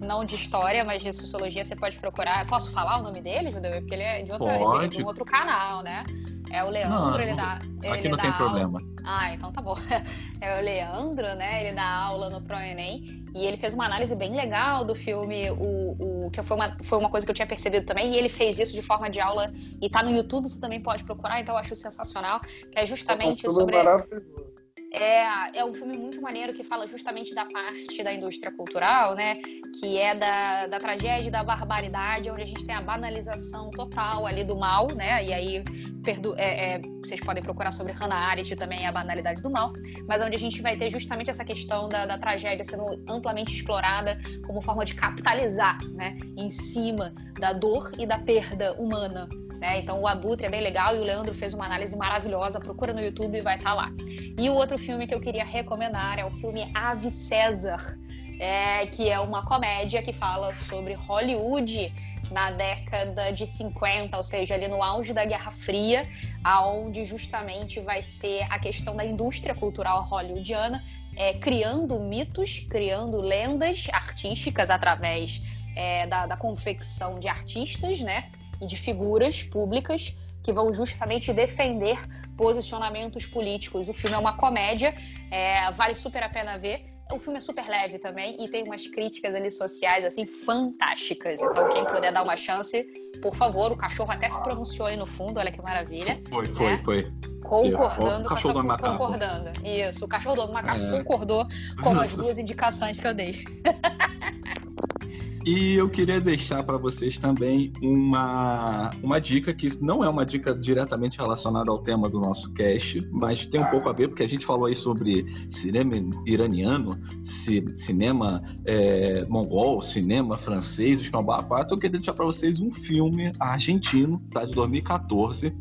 não de história, mas de sociologia, você pode procurar. Posso falar o nome dele, Judeu? Porque ele é de, outra, de, de um outro canal, né? É o Leandro, não, ele dá. Aqui ele não dá tem aula... problema. Ah, então tá bom. É o Leandro, né? Ele dá aula no ProEnem e ele fez uma análise bem legal do filme O, o que foi uma, foi uma coisa que eu tinha percebido também, e ele fez isso de forma de aula, e tá no YouTube, você também pode procurar, então eu acho sensacional, que é justamente é sobre... Maravilhoso é, é um filme muito maneiro que fala justamente da parte da indústria cultural, né? Que é da, da tragédia e da barbaridade, onde a gente tem a banalização total ali do mal, né? E aí perdo, é, é, vocês podem procurar sobre Hannah Arendt também, a banalidade do mal, mas onde a gente vai ter justamente essa questão da, da tragédia sendo amplamente explorada como forma de capitalizar, né? Em cima da dor e da perda humana, né? Então o Abutre é bem legal e o Leandro fez uma análise maravilhosa. Procura no YouTube e vai estar tá lá. E o outro filme que eu queria recomendar é o filme Ave César, é, que é uma comédia que fala sobre Hollywood na década de 50, ou seja, ali no auge da Guerra Fria, aonde justamente vai ser a questão da indústria cultural hollywoodiana, é, criando mitos, criando lendas artísticas através é, da, da confecção de artistas, né? E de figuras públicas que vão justamente defender posicionamentos políticos. O filme é uma comédia, é, vale super a pena ver. O filme é super leve também e tem umas críticas ali sociais assim fantásticas. Então quem puder dar uma chance, por favor, o cachorro até se pronunciou aí no fundo, olha que maravilha. Foi, foi, né? foi. Concordando, o cachorro com essa, concordando. Isso, o cachorro do macaco é... concordou com as duas indicações que eu dei. E eu queria deixar para vocês também uma, uma dica que não é uma dica diretamente relacionada ao tema do nosso cast, mas tem um pouco a ver, porque a gente falou aí sobre cinema iraniano, ci, cinema é, mongol, cinema francês, os 4. Eu queria deixar para vocês um filme argentino, tá, de 2014,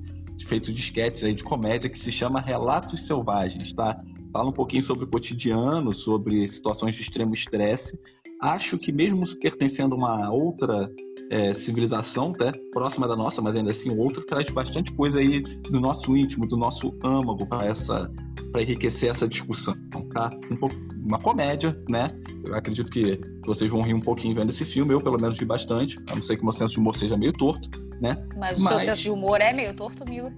feito de esquetes aí de comédia, que se chama Relatos Selvagens, tá? Fala um pouquinho sobre o cotidiano, sobre situações de extremo estresse acho que mesmo pertencendo a uma outra é, civilização, né, próxima da nossa, mas ainda assim outra, traz bastante coisa aí do nosso íntimo, do nosso âmago para essa, para enriquecer essa discussão, tá? Um pouco, uma comédia, né? Eu acredito que vocês vão rir um pouquinho vendo esse filme, eu pelo menos ri bastante, a não ser que meu senso de humor seja meio torto, né? Mas o mas... seu senso de humor é meio torto, Mila.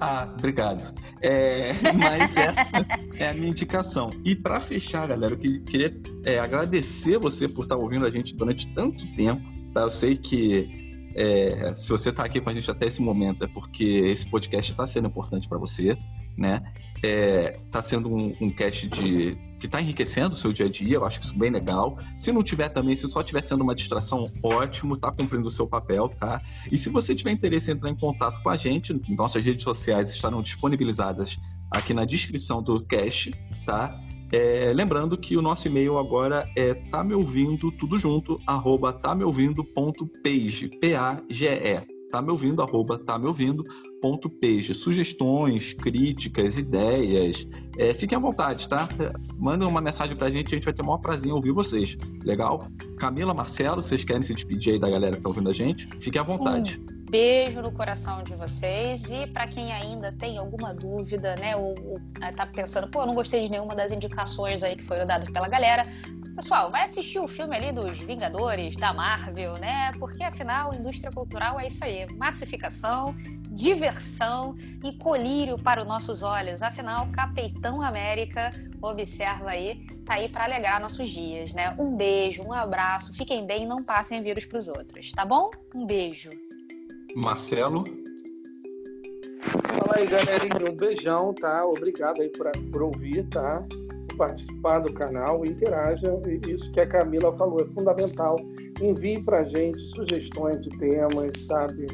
Ah, obrigado. É, mas essa é a minha indicação. E para fechar, galera, eu queria é, agradecer você por estar ouvindo a gente durante tanto tempo. Tá? Eu sei que é, se você está aqui com a gente até esse momento é porque esse podcast está sendo importante para você né? É, tá sendo um, um cast de que está enriquecendo o seu dia a dia, eu acho isso bem legal. Se não tiver também, se só estiver sendo uma distração, ótimo, tá cumprindo o seu papel, tá? E se você tiver interesse em entrar em contato com a gente, nossas redes sociais estarão disponibilizadas aqui na descrição do cast, tá? É, lembrando que o nosso e-mail agora é tá me ouvindo tudo junto arroba tá me ouvindo.page, P-A-G-E tá me ouvindo, arroba tá me ouvindo, ponto page. Sugestões, críticas, ideias, é, fiquem à vontade, tá? Mandem uma mensagem pra gente, a gente vai ter o maior prazer em ouvir vocês. Legal? Camila, Marcelo, vocês querem se despedir aí da galera que tá ouvindo a gente? Fiquem à vontade. Um beijo no coração de vocês e para quem ainda tem alguma dúvida, né, ou, ou é, tá pensando, pô, eu não gostei de nenhuma das indicações aí que foram dadas pela galera, Pessoal, vai assistir o filme ali dos Vingadores, da Marvel, né? Porque afinal, indústria cultural é isso aí: massificação, diversão e colírio para os nossos olhos. Afinal, Capitão América, observa aí, tá aí para alegrar nossos dias, né? Um beijo, um abraço, fiquem bem não passem vírus para os outros, tá bom? Um beijo. Marcelo. Fala aí, galerinha. Um beijão, tá? Obrigado aí por, por ouvir, tá? participar do canal interaja. Isso que a Camila falou é fundamental. Envie para a gente sugestões de temas, sabe?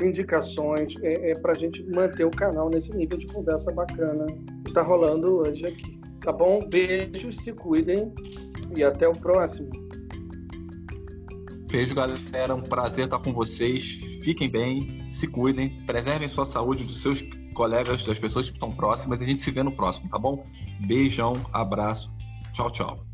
Indicações, é, é para a gente manter o canal nesse nível de conversa bacana que está rolando hoje aqui. Tá bom? Beijos, se cuidem e até o próximo. Beijo, galera. Um prazer estar com vocês. Fiquem bem, se cuidem, preservem sua saúde dos seus colegas, das pessoas que estão próximas. E a gente se vê no próximo, tá bom? Beijão, abraço. Tchau, tchau.